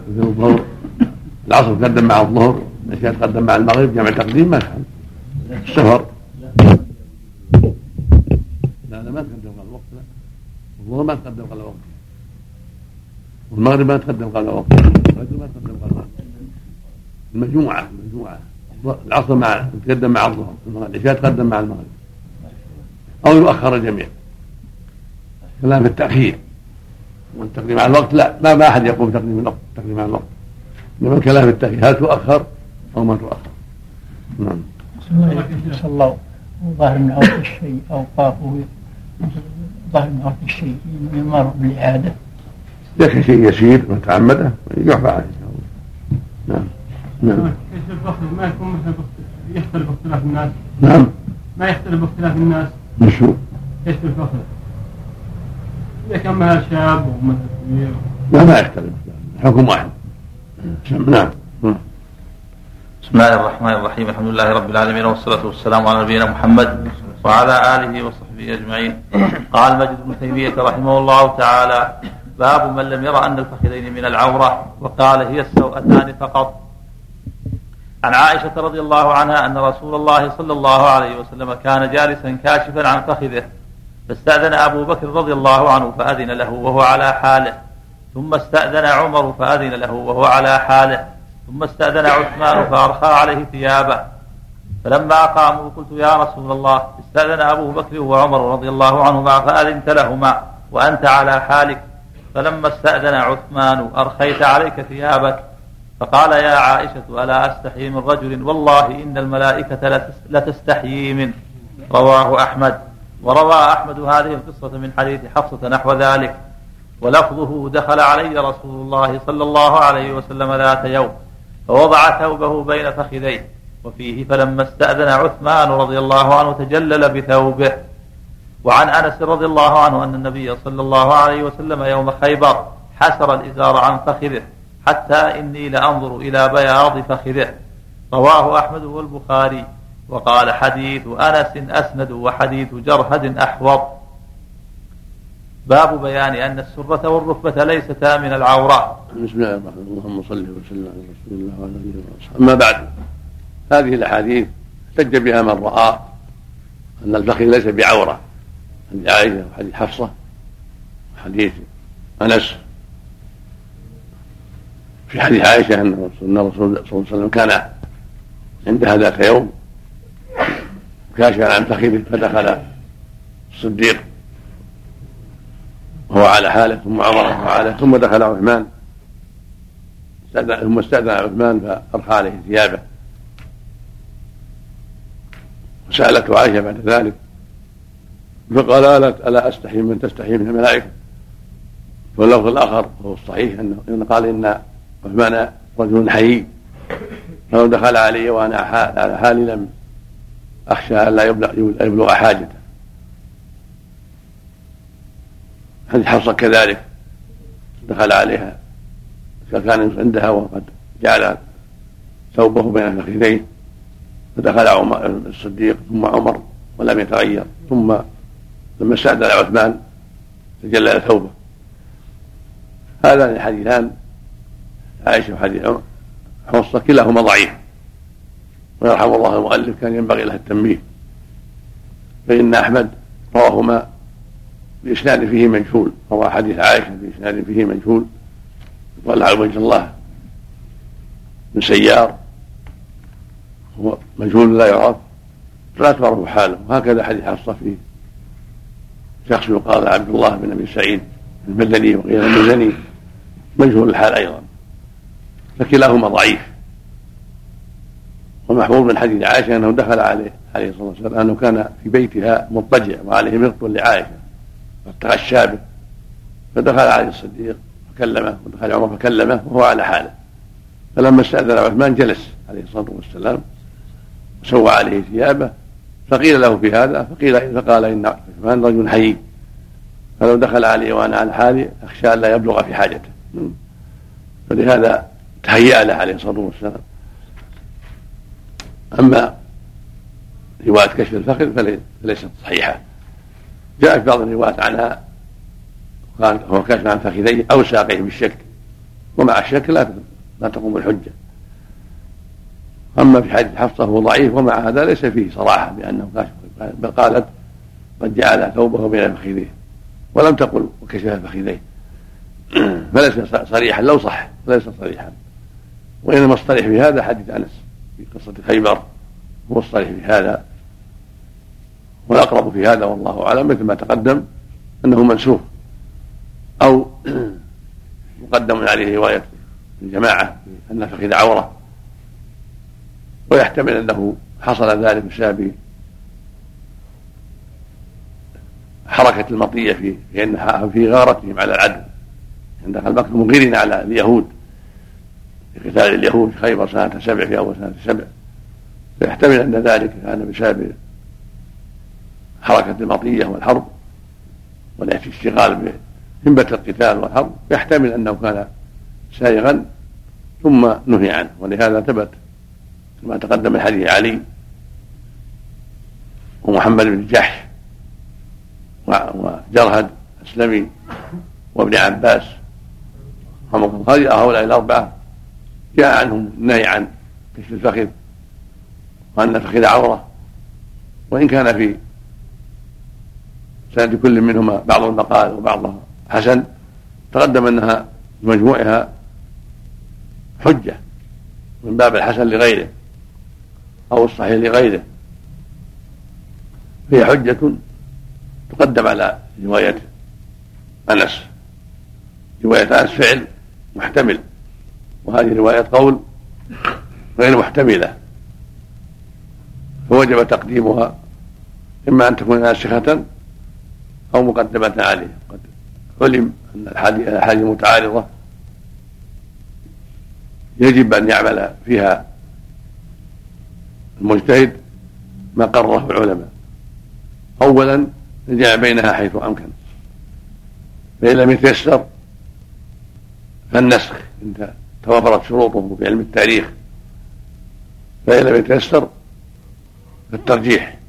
العصر تقدم مع الظهر. العشاء تقدم مع المغرب جمع تقديم ما تفعل السفر لا لا ما تقدم قبل الوقت لا. الظهر ما تقدم قبل الوقت. والمغرب ما تقدم قبل الوقت. الفجر ما تقدم قبل الوقت. المجموعة المجموعة. العصر مع تقدم مع الظهر. العشاء تقدم مع المغرب؟ أو يؤخر الجميع. كلام في التأخير. والتقديم على الوقت لا ما ما أحد يقوم بتقديم الوقت. تقديم على الوقت. إنما الكلام في التأخير. هل تؤخر؟ أو ما تؤخر نعم. صلوا ظاهر من عورة الشيء أو طافوا ظاهر من عورة الشيء يمر بالإعادة يكفي شيء يسير متعمده يعفى عنه. الله نعم. نعم. كيف الفخر ما يكون مثلا يختلف اختلاف الناس نعم. ما يختلف اختلاف الناس؟ مش هو. كيف الفخر إذا كان مثلا شاب ومثلا كبير. لا ما يختلف. حكم واحد. نعم نعم. بسم الله الرحمن الرحيم الحمد لله رب العالمين والصلاة والسلام على نبينا محمد وعلى آله وصحبه أجمعين قال مجد بن تيمية رحمه الله تعالى باب من لم يرى أن الفخذين من العورة وقال هي السوءتان فقط عن عائشة رضي الله عنها أن رسول الله صلى الله عليه وسلم كان جالسا كاشفا عن فخذه فاستأذن أبو بكر رضي الله عنه فأذن له وهو على حاله ثم استأذن عمر فأذن له وهو على حاله ثم استأذن عثمان فأرخى عليه ثيابه. فلما قاموا قلت يا رسول الله استأذن أبو بكر وعمر رضي الله عنهما فأذنت لهما وأنت على حالك. فلما استأذن عثمان أرخيت عليك ثيابك. فقال يا عائشة ألا أستحي من رجل؟ والله إن الملائكة لتستحيي منه. رواه أحمد. وروى أحمد هذه القصة من حديث حفصة نحو ذلك. ولفظه دخل علي رسول الله صلى الله عليه وسلم ذات يوم. فوضع ثوبه بين فخذيه. وفيه فلما استأذن عثمان رضي الله عنه تجلل بثوبه. وعن أنس رضي الله عنه أن النبي صلى الله عليه وسلم يوم خيبر حسر الإزار عن فخذه. حتى إني لأنظر إلى بياض فخذه. رواه أحمد والبخاري. وقال حديث أنس أسند وحديث جرهد أحوط. باب بيان أن السرة والركبة ليستا من العورات بسم الله الرحمن الرحيم. اللهم صل وسلم على رسول الله وعلى آله وصحبه. أما بعد هذه الأحاديث احتج بها من رأى أن الفخذ ليس بعورة. حديث عائشة وحديث حفصة وحديث أنس. في حديث عائشة أن الرسول صلى الله عليه وسلم كان عندها ذات يوم كاشفا عن فخذه فدخل الصديق وهو على حاله ثم عمر وهو على ثم دخل عثمان. ثم استأذن عثمان فأرخى عليه ثيابه. وسألته عائشة بعد ذلك فقال ألا, ألا أستحي من تستحي من الملائكة؟ واللفظ الآخر هو الصحيح أنه قال إن عثمان رجل حيي فلو دخل علي وأنا على حالي لم أخشى أن لا يبلغ, يبلغ حاجته. حديث حفصة كذلك. دخل عليها. فكان عندها وقد جعل ثوبه بين فخذيه فدخل عمر الصديق ثم عمر ولم يتغير. ثم لما استأذن عثمان تجلى ثوبه. هذان الحديثان عائشة وحديث حفصة كلاهما ضعيف ويرحم الله المؤلف كان ينبغي له التنبيه. فإن أحمد رواهما بإسناد فيه مجهول روى حديث عائشة بإسناد فيه مجهول. قال على وجه الله من سيار هو مجهول لا يعرف فلا تعرف حاله. وهكذا حديث حفصة فيه. شخص يقال عبد الله بن أبي سعيد المدني وغير المزني مجهول الحال أيضا. فكلاهما ضعيف. ومحفوظ من حديث عائشة أنه دخل عليه عليه الصلاة والسلام أنه كان في بيتها مضطجع وعليه مغط لعائشة. تغشى به. فدخل عليه الصديق فكلمه ودخل عمر فكلمه وهو على حاله. فلما استأذن عثمان جلس عليه الصلاة والسلام وسوى عليه ثيابه فقيل له في هذا فقيل فقال إن عثمان رجل حيي. فلو دخل علي وأنا على حالي أخشى أن لا يبلغ في حاجته. فلهذا تهيأ له عليه الصلاة والسلام. أما رواية كشف الفخذ فليست صحيحة. جاء في بعض الروايات عنها قال هو كشف عن فخذيه أو ساقيه بالشك ومع الشك لا لا تقوم الحجة. أما في حديث حفصة هو ضعيف ومع هذا ليس فيه صراحة بأنه كاشف بل قالت قد جعل ثوبه بين فخذيه. ولم تقل وكشف فخذيه. فليس صريحا لو صح ليس صريحا. وإنما الصريح في هذا حديث أنس في قصة خيبر. هو الصريح في هذا. والأقرب في هذا والله أعلم مثل ما تقدم أنه منسوخ أو مقدم عليه رواية الجماعة أن فخذ عورة ويحتمل أنه حصل ذلك بسبب حركة المطية في في غارتهم على العدو عند دخل مكة مغيرين على اليهود. في قتال اليهود في خيبر سنة سبع في أول سنة سبع. فيحتمل أن ذلك كان بسبب حركة المطية والحرب والاشتغال بهمة القتال والحرب. يحتمل أنه كان سائغا ثم نهي عنه. ولهذا ثبت كما تقدم الحديث علي ومحمد بن جحش وجرهد الأسلمي وابن عباس هؤلاء الأربعة جاء عنهم النهي عن كشف الفخذ وأن الفخذ عورة. وإن كان في سند كل منهما بعض المقال وبعضها حسن تقدم أنها بمجموعها حجة من باب الحسن لغيره أو الصحيح لغيره. فهي حجة تقدم على رواية أنس. رواية أنس فعل محتمل وهذه رواية قول غير محتملة. فوجب تقديمها إما أن تكون ناسخة أو مقدمة عليه قد علم أن الأحاديث المتعارضة يجب أن يعمل فيها المجتهد ما قرره العلماء. أولا الجمع بينها حيث أمكن. فإن لم يتيسر فالنسخ. إن توفرت شروطه في علم التاريخ. فإن لم يتيسر فالترجيح.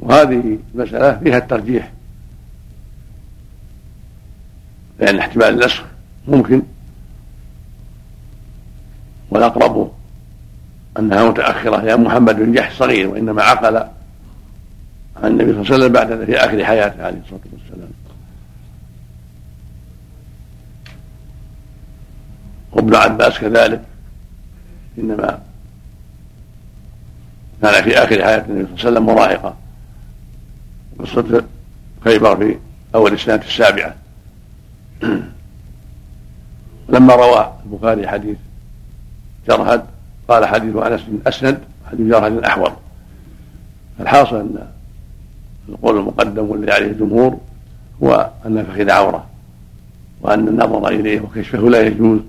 وهذه المسألة فيها الترجيح. لأن احتمال النسخ ممكن. والأقرب أنها متأخرة لأن محمد بن جحش صغير وإنما عقل عن النبي صلى الله عليه وسلم بعد في آخر حياته عليه الصلاة والسلام. وابن عباس كذلك إنما كان في آخر حياه النبي صلى الله عليه وسلم مراهقا. قصه خيبر في أول السنة السابعة. لما روى البخاري حديث جرهد قال حديث أنس أسند حديث جرهد احوط الحاصل أن القول المقدم والذي عليه الجمهور هو أن الفخذ عورة وأن النظر إليه وكشفه لا يجوز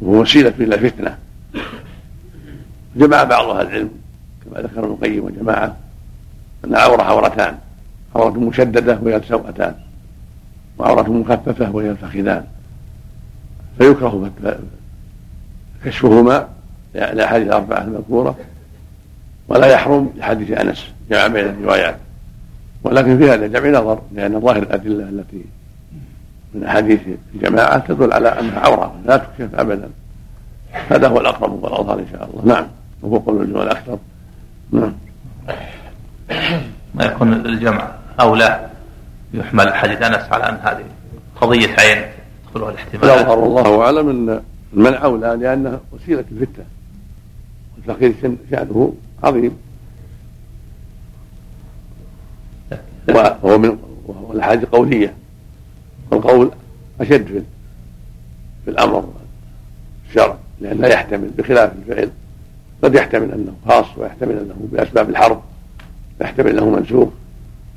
وهو وسيلة إلى الفتنة جمع بعض أهل العلم كما ذكر ابن القيم وجماعة أن عورة عورتان عورة مشددة وهي السوأتان وعورة مخففة وهي الفخذان فيكره كشفهما لأحاديث الأربعة المذكورة ولا يحرم لحديث أنس جمع بين الروايات. ولكن في هذا الجمع نظر لأن ظاهر الأدلة التي من أحاديث الجماعة تدل على أنها عورة لا تكشف أبدا. هذا هو الأقرب والأظهر إن شاء الله. نعم وهو قول الجمع الأكثر. نعم. ما يكون الجمع أولى يحمل حديث أنس على أن هذه قضية عين تدخلها الاحتمالات الأظهر والله أعلم أن المنع أولى لأنها وسيلة الفتنة. والفقير شأنه عظيم. وهو من والاحاديث قولية. والقول أشد في, في الأمر. الشرع لأن لا يحتمل بخلاف الفعل. قد يحتمل أنه خاص ويحتمل أنه بأسباب الحرب. يحتمل إنه منسوخ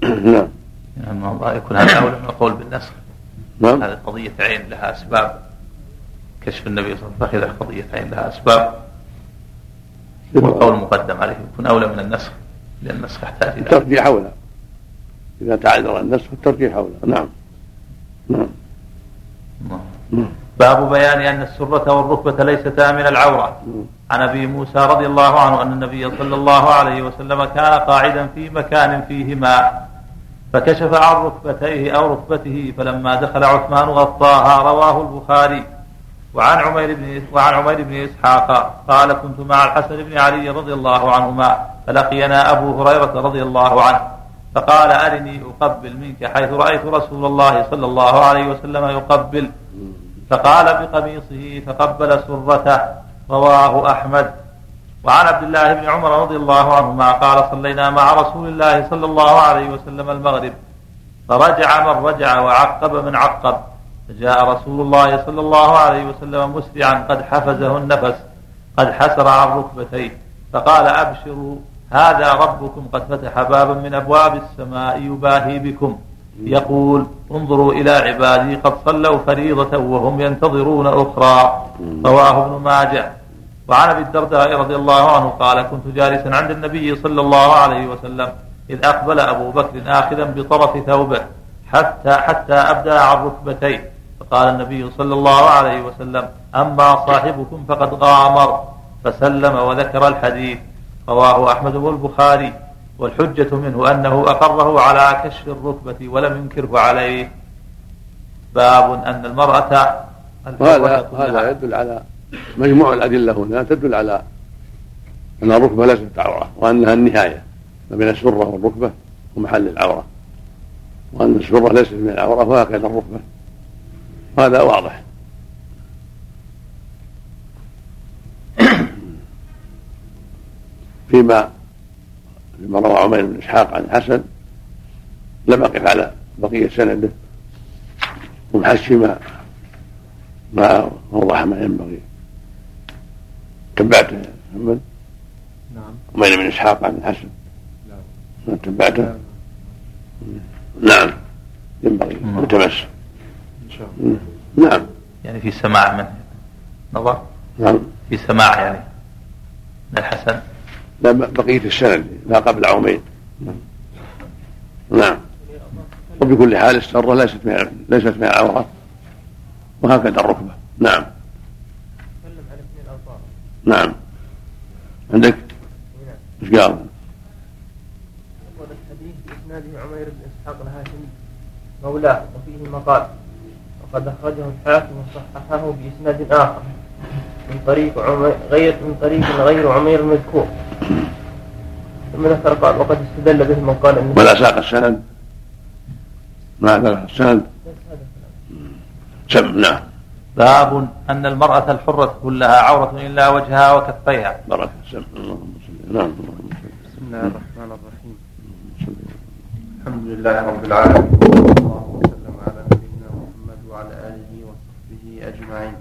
نعم. يعني يكون هذا اولى من القول بالنسخ. نعم. هذه قضية عين لها أسباب. كشف النبي صلى الله عليه وسلم قضية عين لها أسباب. والقول مقدم عليه يكون أولى من النسخ لأن النسخ يحتاج إلى الترجيح أولى. إذا تعذر النسخ الترجيح أولى. نعم. نعم. نعم. باب بيان أن السرة والركبة ليستا من العورة. عن أبي موسى رضي الله عنه أن النبي صلى الله عليه وسلم كان قاعدا في مكان فيه ماء فكشف عن ركبتيه أو ركبته فلما دخل عثمان غطاها رواه البخاري. وعن عمير بن وعن عمير بن إسحاق قال كنت مع الحسن بن علي رضي الله عنهما فلقينا أبو هريرة رضي الله عنه فقال أرني أقبل منك حيث رأيت رسول الله صلى الله عليه وسلم يقبل. فقال بقميصه فقبل سرته رواه أحمد. وعن عبد الله بن عمر رضي الله عنهما قال صلينا مع رسول الله صلى الله عليه وسلم المغرب. فرجع من رجع وعقب من عقب. فجاء رسول الله صلى الله عليه وسلم مسرعا قد حفزه النفس قد حسر عن ركبتيه. فقال أبشروا هذا ربكم قد فتح بابا من أبواب السماء يباهي بكم. يقول انظروا إلى عبادي قد صلوا فريضة وهم ينتظرون أخرى. رواه ابن ماجه. وعن أبي الدرداء رضي الله عنه قال كنت جالسا عند النبي صلى الله عليه وسلم إذ أقبل أبو بكر آخذا بطرف ثوبه حتى حتى أبدى عن ركبتيه. فقال النبي صلى الله عليه وسلم أما صاحبكم فقد غامر. فسلم وذكر الحديث. رواه أحمد والبخاري. والحجة منه أنه أقره على كشف الركبة ولم ينكره عليه. باب أن المرأة وهذا هذا يدل على مجموع الأدلة هنا تدل على أن الركبة ليست عورة وأنها النهاية. ما بين السرة والركبة ومحل العورة. وأن السرة ليست من العورة وهكذا الركبة. هذا واضح. فيما فيما روى عمير بن إسحاق عن الحسن لم أقف على بقية سنده. ومحشي ما ما وضح ما ينبغي. تبعته محمد نعم عمير بن إسحاق عن الحسن. نعم تبعته نعم. ينبغي متمسك نعم. يعني في سماع منه نظر؟ نعم. في سماع يعني من الحسن؟ لا بقية السند لا قبل عومين نعم. وبكل حال السرة ليست من ليست من العورة وهكذا الركبة. نعم. نعم. عندك؟ إيش قال؟ الحديث بإسناده عمير بن إسحاق الهاشمي مولاه وفيه مقال وقد أخرجه الحاكم وصححه بإسناد آخر. من طريق عمير غير من طريق غير عمير المذكور ثم ذكر قال وقد استدل به من قال إن ولا ساق السند. ما ذكر السند؟ سم نعم. باب أن المرأة الحرة كلها عورة إلا وجهها وكفيها. بارك اللهم صل نعم. بسم الله الرحمن الرحيم. الحمد لله رب العالمين أجمعين.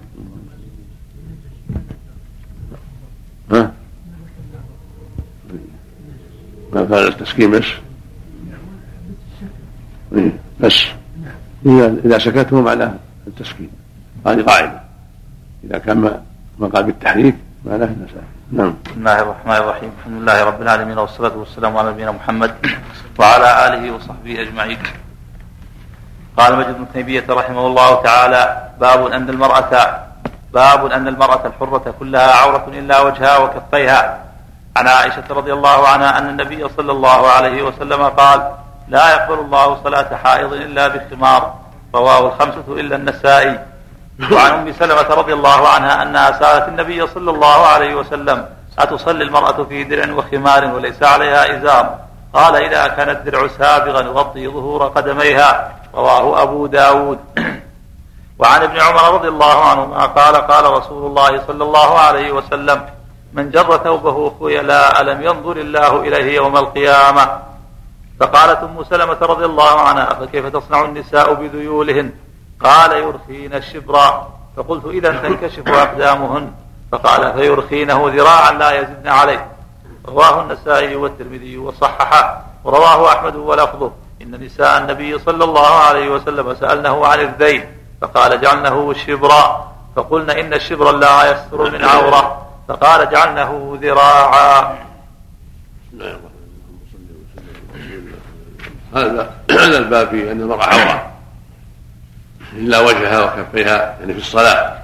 ها؟ ما فعل التسكين بس؟ إيه، بس. إذا سكته معناه التسكين. هذه قاعدة. إذا كان ما قال بالتحريك معناه النساء نعم. بسم الله الرحمن الرحيم. الحمد لله رب العالمين والصلاة والسلام على نبينا محمد وعلى آله وصحبه أجمعين. قال مجد بن تيمية رحمه الله تعالى باب أن المرأة باب أن المرأة الحرة كلها عورة إلا وجهها وكفيها. عن عائشة رضي الله عنها أن النبي صلى الله عليه وسلم قال لا يقبل الله صلاة حائض إلا بخمار رواه الخمسة إلا النسائي. وعن أم سلمة رضي الله عنها أنها سألت النبي صلى الله عليه وسلم أتصلي المرأة في درع وخمار وليس عليها إزار قال إذا كان الدرع سابغا يغطي ظهور قدميها. رواه أبو داود. وعن ابن عمر رضي الله عنهما قال قال رسول الله صلى الله عليه وسلم من جر ثوبه خيلاء لم ينظر الله إليه يوم القيامة. فقالت أم سلمة رضي الله عنها فكيف تصنع النساء بذيولهن؟ قال يرخين الشبرا فقلت إذا تنكشف أقدامهن. فقال فيرخينه ذراعا لا يزدن عليه. رواه النسائي والترمذي وصححه. ورواه أحمد ولفظه. إن نساء النبي صلى الله عليه وسلم سألنه عن الذيل. فقال جعلنه شبرا. فقلنا إن الشبر لا يستر من عورة. فقال جعلنه ذراعا. الرحيم هذا هذا الباب في أن المرأة عورة. إلا وجهها وكفيها يعني في الصلاة.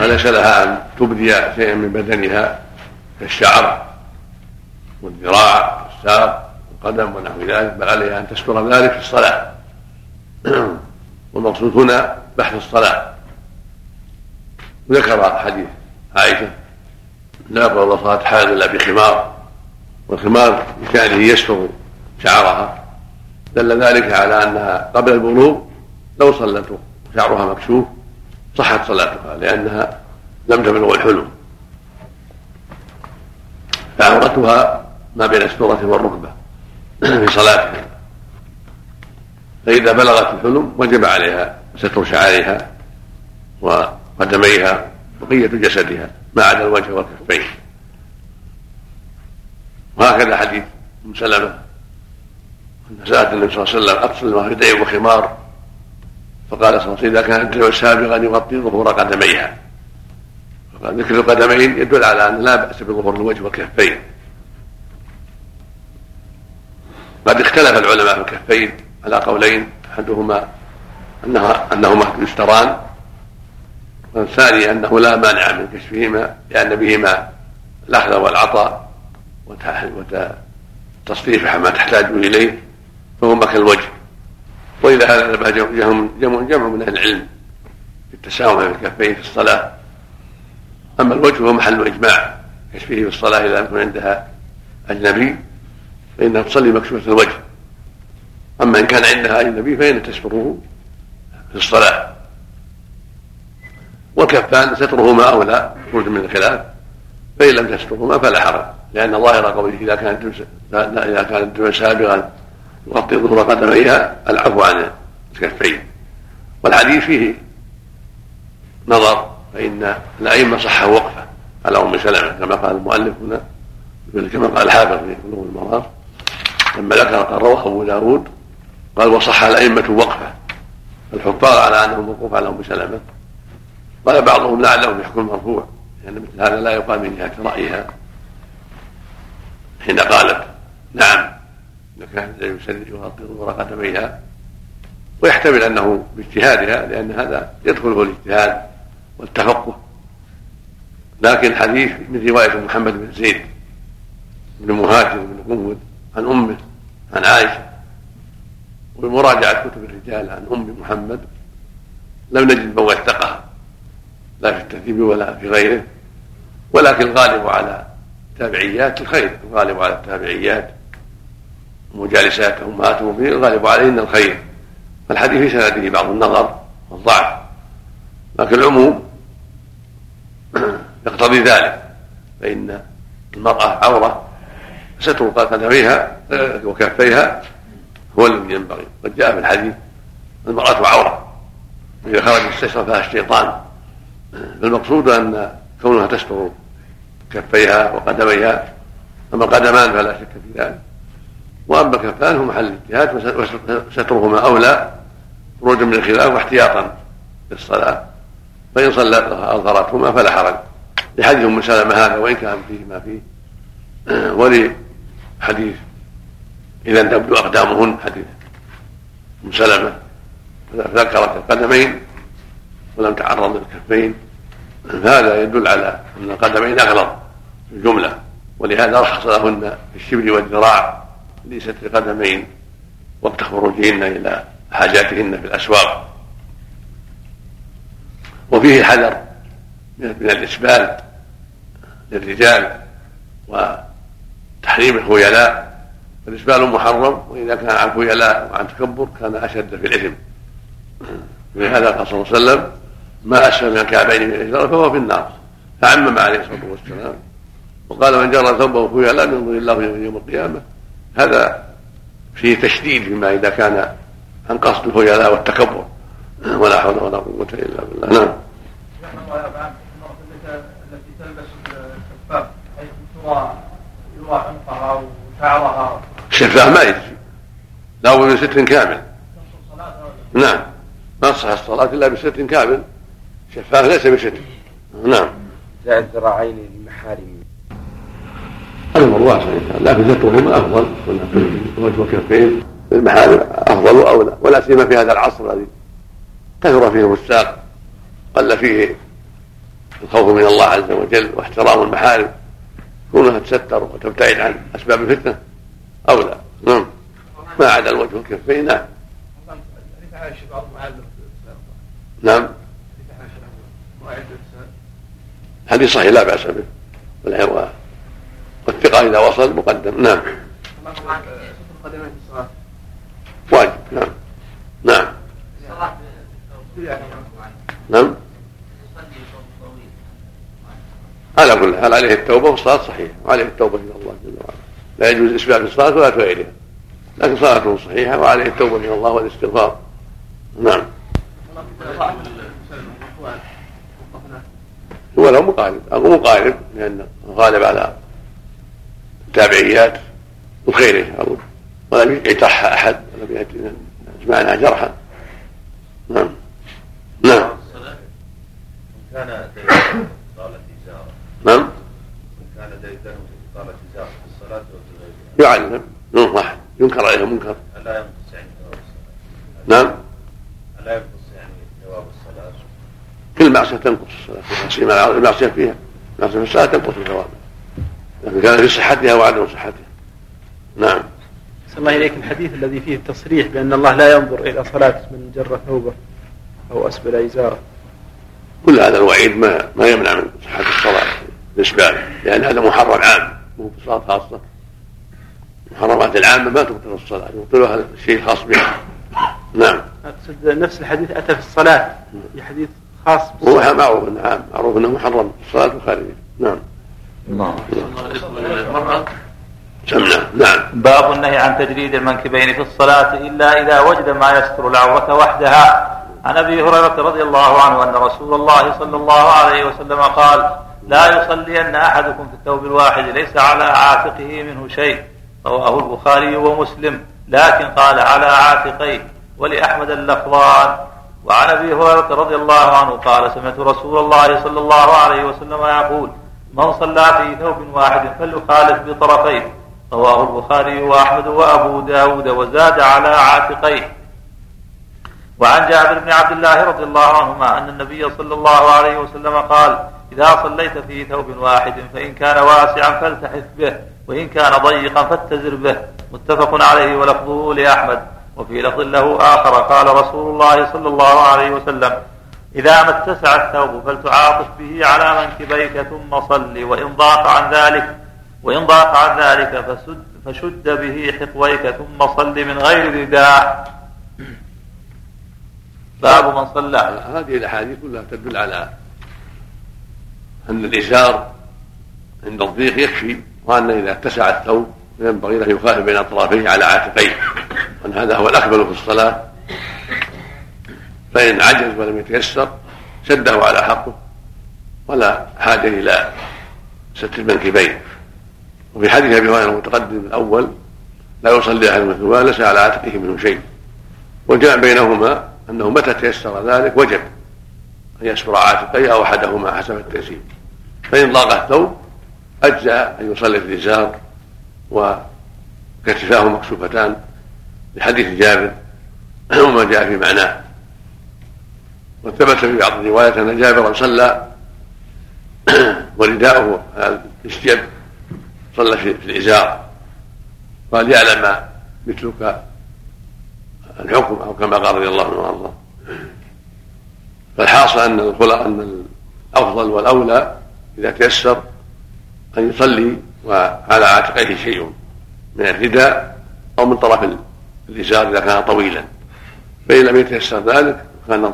وليس لها أن تبدي شيئا من بدنها كالشعر والذراع والساق والقدم ونحو ذلك بل عليها أن تستر ذلك في الصلاة. والمقصود هنا بحث الصلاة. وذكر حديث عائشة لا يقرأ صلاة حائض إلا بخمار والخمار بشأنه يستر شعرها. دل ذلك على أنها قبل البلوغ لو صلت شعرها مكشوف صحت صلاتها لأنها لم تبلغ الحلم. فعورتها ما بين السورة والركبة في صلاتها. فإذا بلغت الحلم وجب عليها ستر شعرها وقدميها بقية جسدها ما عدا الوجه والكفين. وهكذا حديث أم سلمة أن سألت النبي صلى الله عليه وسلم اقصل المهدين وخمار؟ فقال صلى الله عليه وسلم إذا كان الدلو سابغا يغطي ظهور قدميها. فقال ذكر القدمين يدل على أن لا بأس بظهور الوجه والكفين. قد اختلف العلماء في الكفين على قولين أحدهما انها أنهما يستران والثاني أنه لا مانع من كشفهما لأن بهما الأخذ والعطاء وتصريف ما تحتاج اليه فهما كالوجه واذا هذا جمع جمع من أهل العلم في التساهل في الكفين في الصلاة. أما الوجه فهو محل إجماع. كشفه في الصلاة إذا لم يكن عندها أجنبي فإنها تصلي مكشوفة الوجه. أما إن كان عندها أجنبي فان تستره في الصلاة. والكفان سترهما اولى خروج من الخلاف. فإن لم تسترهما فلا حرج لأن ظاهر قوله إذا كانت إذا كانت سابغا يغطي ظهور قدميها العفو عن الكفين. والحديث فيه نظر فإن الأئمة صحوا وقفه على أم سلمة كما قال المؤلف هنا كما قال الحافظ في بلوغ المرام لما ذكر قال رواه أبو داود قال وصح الأئمة وقفه الحفاظ على انه موقوف على أم سلمة. قال بعضهم لعله بحكم مرفوع لأن يعني مثل هذا لا يقال من جهة رأيها. حين قالت نعم كان يسلج يغطي ظهور قدميها ويحتمل أنه باجتهادها لأن هذا يدخله الاجتهاد والتفقه. لكن الحديث من رواية محمد بن زيد بن مهاجر بن قنود عن أمه عن عائشة. وبمراجعه كتب الرجال عن أم محمد لم نجد من وثقها. لا في الترتيب ولا في غيره. ولكن الغالب على التابعيات الخير الغالب على التابعيات. ومجالسات امهاتهم فيه الغالب عليهن الخير. فالحديث في سنده بعض النظر والضعف. لكن العموم يقتضي ذلك فإن المرأة عورة ستر قدميها وكفيها هو الذي ينبغي. قد جاء في الحديث المرأة عورة. إذا خرج استشرفها الشيطان المقصود أن كونها تستر كفيها وقدميها. أما القدمان فلا شك في ذلك. وأما الكفان هو محل الاجتهاد وسترهما اولى خروجا من الخلاف واحتياطا للصلاه فإن صلت اظهرتهما فلا حرج. لحديث أم سلمة هذا وإن كان فيه ما فيه. ولحديث إذا تبدو أقدامهن حديث أم سلمة. ذكرت القدمين ولم تعرض للكفين. هذا يدل على أن القدمين أغلظ في الجملة ولهذا رخص لهن في الشبر والذراع. لستر القدمين وقت خروجهن إلى حاجاتهن في الأسواق. وفيه حذر من الإسبال للرجال وتحريم الخيلاء. فالاسبال محرم وإذا كان عن خيلاء وعن تكبر كان أشد في الإثم. ولهذا قال صلى الله عليه وسلم ما اسفل من الكعبين من الازار فهو في النار. فعمم عليه الصلاة والسلام. وقال من جرى ثوبه خيلا ينظر الله يوم القيامة. هذا فيه تشديد فيما إذا كان عن قصد الخيلاء والتكبر. ولا حول ولا قوة إلا بالله. نعم. التي تلبس الشفاف حيث ترى يرى عنقها وشعرها الشفاف ما يجزي. لا من ستر كامل. نعم. ما تصح الصلاة إلا بستر كامل. شفاف ليس بستر. نعم. زائد ذراعين لمحارم الامر واسع لكن سترهما أفضل وجه الكفين المحارم أفضل واولى ولا سيما في هذا العصر الذي كثر فيه الساق قل فيه الخوف من الله عز وجل واحترام المحارم. كونها تستر وتبتعد عن أسباب الفتنة اولى نعم. ما عدا الوجه والكفين نعم. نعم. حديث صحيح لا بأس به والثقه إذا وصل مقدم. نعم. واجب. نعم. نعم. نعم. على كل حال عليه التوبة والصلاة صحيحه وعليه التوبة إلى الله جل وعلا. لا يجوز إسباب الصلاة ولا غيرها لكن صلاته صحيحة وعليه التوبة إلى الله والاستغفار. نعم. هو له مقارب أو مقارب لأنه غالب على التابعيات وخيره ولم يجرح أحد ولم يجمع عنها جرحا. نعم. نعم. كان طالت إزارة. نعم. كان ديدنه طالت إزارة في الصلاة وفي غيرها يعلم. ينصح ينكر عليه منكر. ألا ينقص يعني ثواب الصلاة؟ نعم. ألا ينقص يعني ثواب الصلاة؟ كل معصية تنقص. الصلاة المعصية فيها. المعصية في الصلاة تنقص ثوابها لكن كان في صحتها وعدم صحتها. نعم. صلى الله إليك. الحديث الذي فيه التصريح بأن الله لا ينظر إلى صلاة من جر ثوبه أو أسبل إزاره. كل هذا الوعيد ما ما يمنع من صحة الصلاة بالنسبة له. لأن هذا محرم عام مو صلاة خاصة. المحرمات العامة ما تبطل الصلاة يبطلها الشيء الخاص بها. نعم. أقصد نفس الحديث أتى في الصلاة. في حديث خاص هو معروف إنه عام معروف إنه محرم. الصلاة الخارجية نعم. سمنا نعم. باب النهي عن تجريد المنكبين في الصلاة إلا إذا وجد ما يستر العورة وحدها. عن أبي هريرة رضي الله عنه أن رسول الله صلى الله عليه وسلم قال لا يصلين أحدكم في الثوب الواحد ليس على عاتقه منه شيء. رواه البخاري ومسلم لكن قال على عاتقيه. ولأحمد اللفظان وعن أبي هريرة رضي الله عنه قال سمعت رسول الله صلى الله عليه وسلم يقول من صلى في ثوب واحد فليخالف بطرفيه رواه البخاري وأحمد وأبو داود وزاد على عاتقيه. وعن جابر بن عبد الله رضي الله عنهما أن النبي صلى الله عليه وسلم قال إذا صليت في ثوب واحد فإن كان واسعا فالتحف به وإن كان ضيقا فاتزر به. متفق عليه ولفظه لأحمد. وفي لفظ له آخر قال رسول الله صلى الله عليه وسلم إذا ما اتسع الثوب فلتعاطف به على منكبيك ثم صل وإن ضاق عن ذلك وإن ضاق عن ذلك فسد, فشد به حقويك ثم صل من غير رداء. باب من صلى. هذه الأحاديث كلها تدل على أن الازار عند الضيق يكفي وأن إذا اتسع الثوب ينبغي له يخالف بين أطرافيه على عاتقيه وأن هذا هو الأكمل في الصلاة. فإن عجز ولم يتيسر شده على حقه ولا حاجة إلى ستر المنكبين وفي حديث أبي هريرة المتقدم الأول لا يصلي أحد من ليس على عاتقه منه شيء. والجمع بينهما أنه متى تيسر ذلك؟ وجب أن يستر عاتقيه أو أحدهما حسب التيسير. فإن ضاق الثوب أجزأ أن يصلي في الإزار وكتفاه مكشوفتان. لحديث جابر وما جاء في معناه. وثبت في بعض الروايات أن جابرا صلى ورداؤه على الاشجب صلى في الإزار قال يعلم مثلك الحكم أو كما قال رضي الله عنه وأرضاه. فالحاصل أن الخلق أن الأفضل والأولى إذا تيسر أن يصلي وعلى عاتقيه شيء من الرداء أو من طرف الإزار إذا كان طويلا. فإن لم يتيسر ذلك كان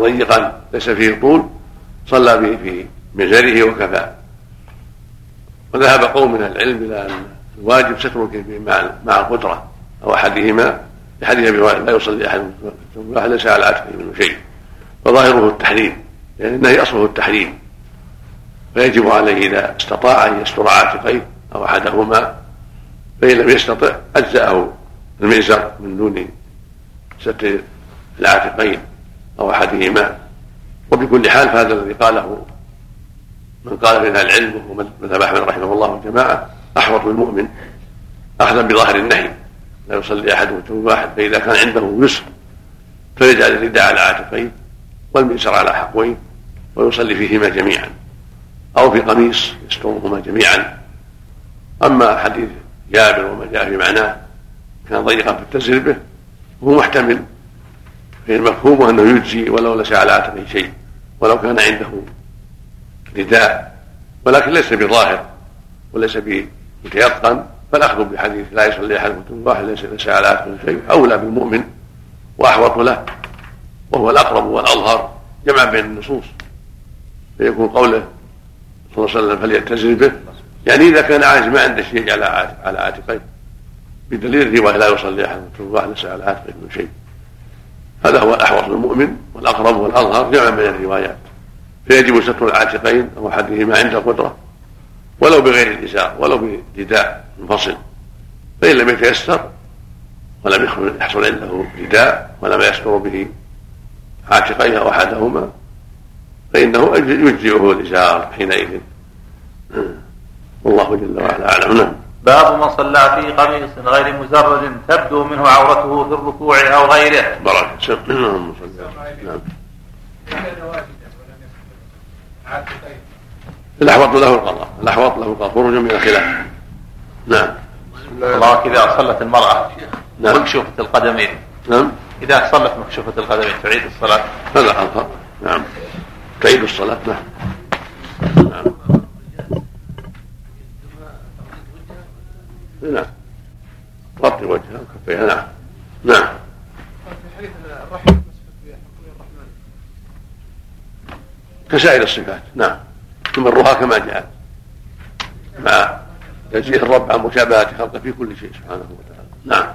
ضيقا ليس فيه طول صلى به في مزاره وكفى. وذهب قوم من العلم إلى ان الواجب ستر الكفين مع مع القدره أو أحدهما. لحديث أبي لا يصلي أحد واحد ليس على عاتقه منه شيء. فظاهره التحريم يعني النهي أصله التحريم. فيجب عليه إذا استطاع أن يستر عاتقيه أو أحدهما. فإن لم يستطع أجزأه المئزر من دون ستر العاتقين أو احدهما وبكل حال فهذا الذي قاله من قال من العلم وهو مذهب أحمد رحمه الله والجماعة أحوط بالمؤمن أخذا بظاهر النهي لا يصلي احدهم ثم واحد فإذا كان عنده يسر فيجعل الرداء على عاتقيه والمئسر على حقويه ويصلي فيهما جميعا. أو في قميص يسترهما جميعا. أما حديث جابر وما جاء في معناه كان ضيقا في التزر به وهو محتمل. المفهوم انه يجزي ولو ليس على عاتقه شيء ولو كان عنده رداء ولكن ليس بظاهر وليس بمتيقن فالاخذ بحديث لا يصلي أحدكم واحد ليس ليس على عاتقه شيء أولى بالمؤمن وأحوط له وهو الأقرب والأظهر جمعا بين النصوص. فيكون قوله صلى الله عليه وسلم فليعتزل به يعني إذا كان عاجز ما عنده شيء على على عاتقيه بدليل الروايه لا يصلي احد واحد ليس على عاتقه شيء. هذا هو الاحوط للمؤمن والأقرب والأظهر جمعا بين الروايات. فيجب ستر العاتقين أو احدهما عند القدرة ولو بغير الإزار ولو برداء منفصل. فإن لم يتيسر ولم يحصل عنده رداء ولم يستر به عاتقيه أو أحدهما فإنه يجزئه الإزار حينئذ. والله جل وعلا أعلم. نعم. باب من صلى في قميص غير مزرد تبدو منه عورته في الركوع أو غيره. بارك اللهم نعم. الأحوط له القضاء، الأحوط له القضاء خروج من الخلاف. نعم. الله إذا صلت المرأة نعم. مكشوفة القدمين. نعم. إذا صلت مكشوفة القدمين تعيد الصلاة. هذا أظهر. نعم. تعيد الصلاة نعم. نعم. نعم. غطي وجهها وكفيها نعم. نعم. كسائر الصفات. نعم. تمرها كما جاءت. مع تنزيه الرب عن مشابهة خلقه في كل شيء سبحانه وتعالى. نعم.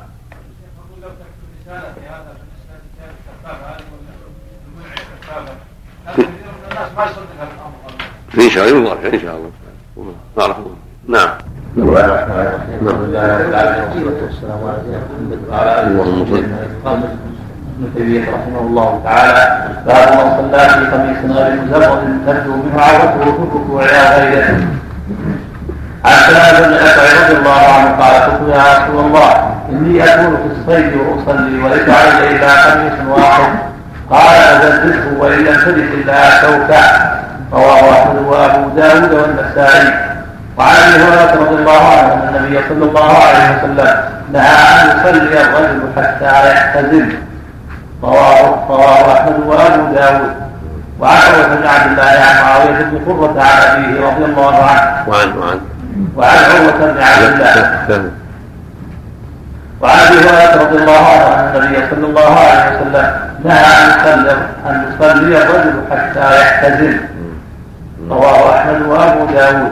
ان شاء الله إن شاء الله. الله نعم. بسم الله الرحمن الرحيم الحمد لله رب العالمين والصلاه والسلام على سيدنا محمد وعلى اله وصحبه ابن تيميه رحمه الله تعالى باب من صلى في قميص غير مزرد تبدو منه عورته الركوع إلى غيره عن سلام بن اشعري رضي الله عنه قال قلت يا رسول الله اني اكون في الصيد واصلي وليس علي الا قميص واحد قال فزدته وإن لم تجد إلا كوكا رواه أحمد وأبو داود والنسائي. وعن أبي هريرة رضي الله عنه أن النبي صلى الله عليه وسلم نهى أن يصلي الرجل حتى يحتزم. رواه رواه أحمد وأبو داود. وعن عروه بن عبد الله عن معاوية بن قرة عن أبيه رضي الله عنه. وعن وعن وعن عروة بن عبد الله. وعن أبي هريرة رضي الله عنه أن النبي صلى الله عليه وسلم نهى أن يصلي أن يصلي الرجل حتى يحتزم. رواه أحمد وأبو داود.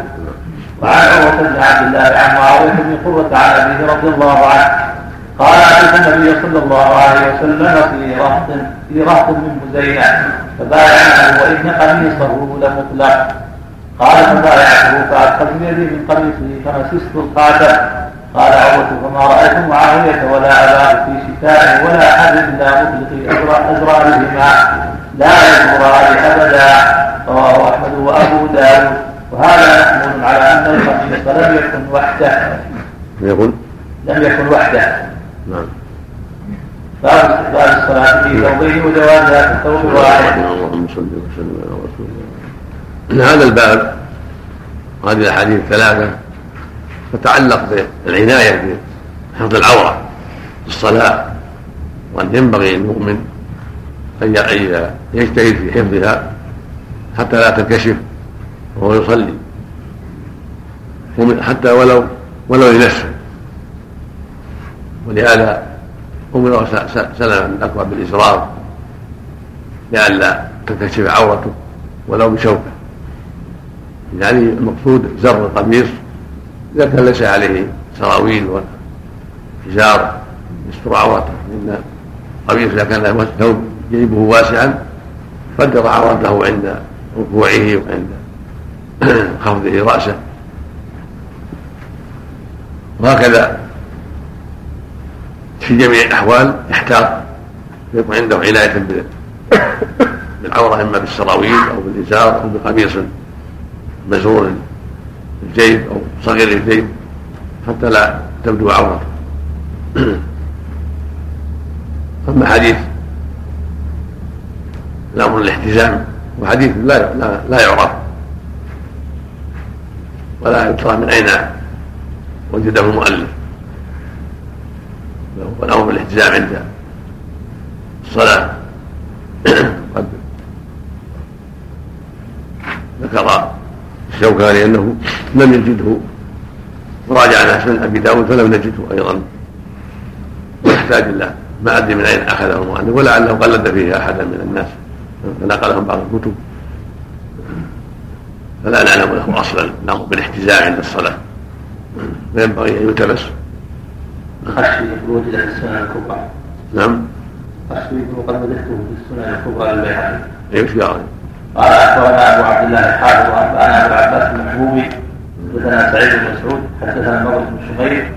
وعن عروة بن عبد الله عن معاوية بن قرة عن أبيه رضي الله عنه قال أتيت النبي صلى الله عليه وسلم في رهط في رهط من مزينة فبايعنه وإن قميصه لمطلق. قال فبايعته فأدخلت يدي من قميصه فمسست الخاتم قال عروة فما رأيت معاوية ولا أباه في شتاء ولا أحد إلا مطلق أزرارهما لا يزوران أبدا. رواه أحمد وأبو داود. وهذا محمول على أن الخميس لم يكن وحده. يقول؟ لم يكن وحده. نعم. باب الصلاة في ثوبين وجوازها في الثوب الواحد اللهم صل وسلم على رسول الله. هذا الباب هذه الأحاديث الثلاثة تتعلق بالعناية بحفظ العورة في الصلاة وأن ينبغي للمؤمن أن يجتهد في حفظها حتى لا تنكشف. وهو يصلي. حتى ولو ولو لنفسه. ولهذا أمر سلم الأكبر بالإسرار لئلا تنكشف عورته ولو بشوكة. يعني المقصود زر القميص. إذا كان ليس عليه سراويل ولا حجار يستر عورته. لأن القميص إذا كان له ثوب جيبه واسعا قدر عورته عند ركوعه وعند خفضه رأسه. وهكذا في جميع الأحوال يحتاط ويكون عنده عناية بالعورة إما بالسراويل أو بالإزار أو بقميص مزرور الجيب أو صغير الجيب حتى لا تبدو عورته أما حديث الأمر الاحتزام وحديث لا لا, لا يعرف. ولا يدرى من أين وجده المؤلف والأمر بالاحتزام عند الصلاة. قد ذكر الشوكاني أنه لم يجده. وراجعنا سنن أبي داود فلم نجده أيضا. ويحتاج إلى ما أدري من أين أخذه المؤلف ولعله قلد فيه أحدا من الناس. فنقلهم بعض الكتب. فلا نعلم له أصلا الأمر بالاحتزام عند الصلاة فينبغي أن يلتمس خشي الخروج إلى السنن الكبرى نعم خشي وقد وجدته في السنن الكبرى للبيهقي إيش قال؟ قال اخبرنا ابو عبد الله الحافظ وانبانا ابو العباس المحبوبي حدثنا سعيد بن مسعود حدثنا مروه بن شمير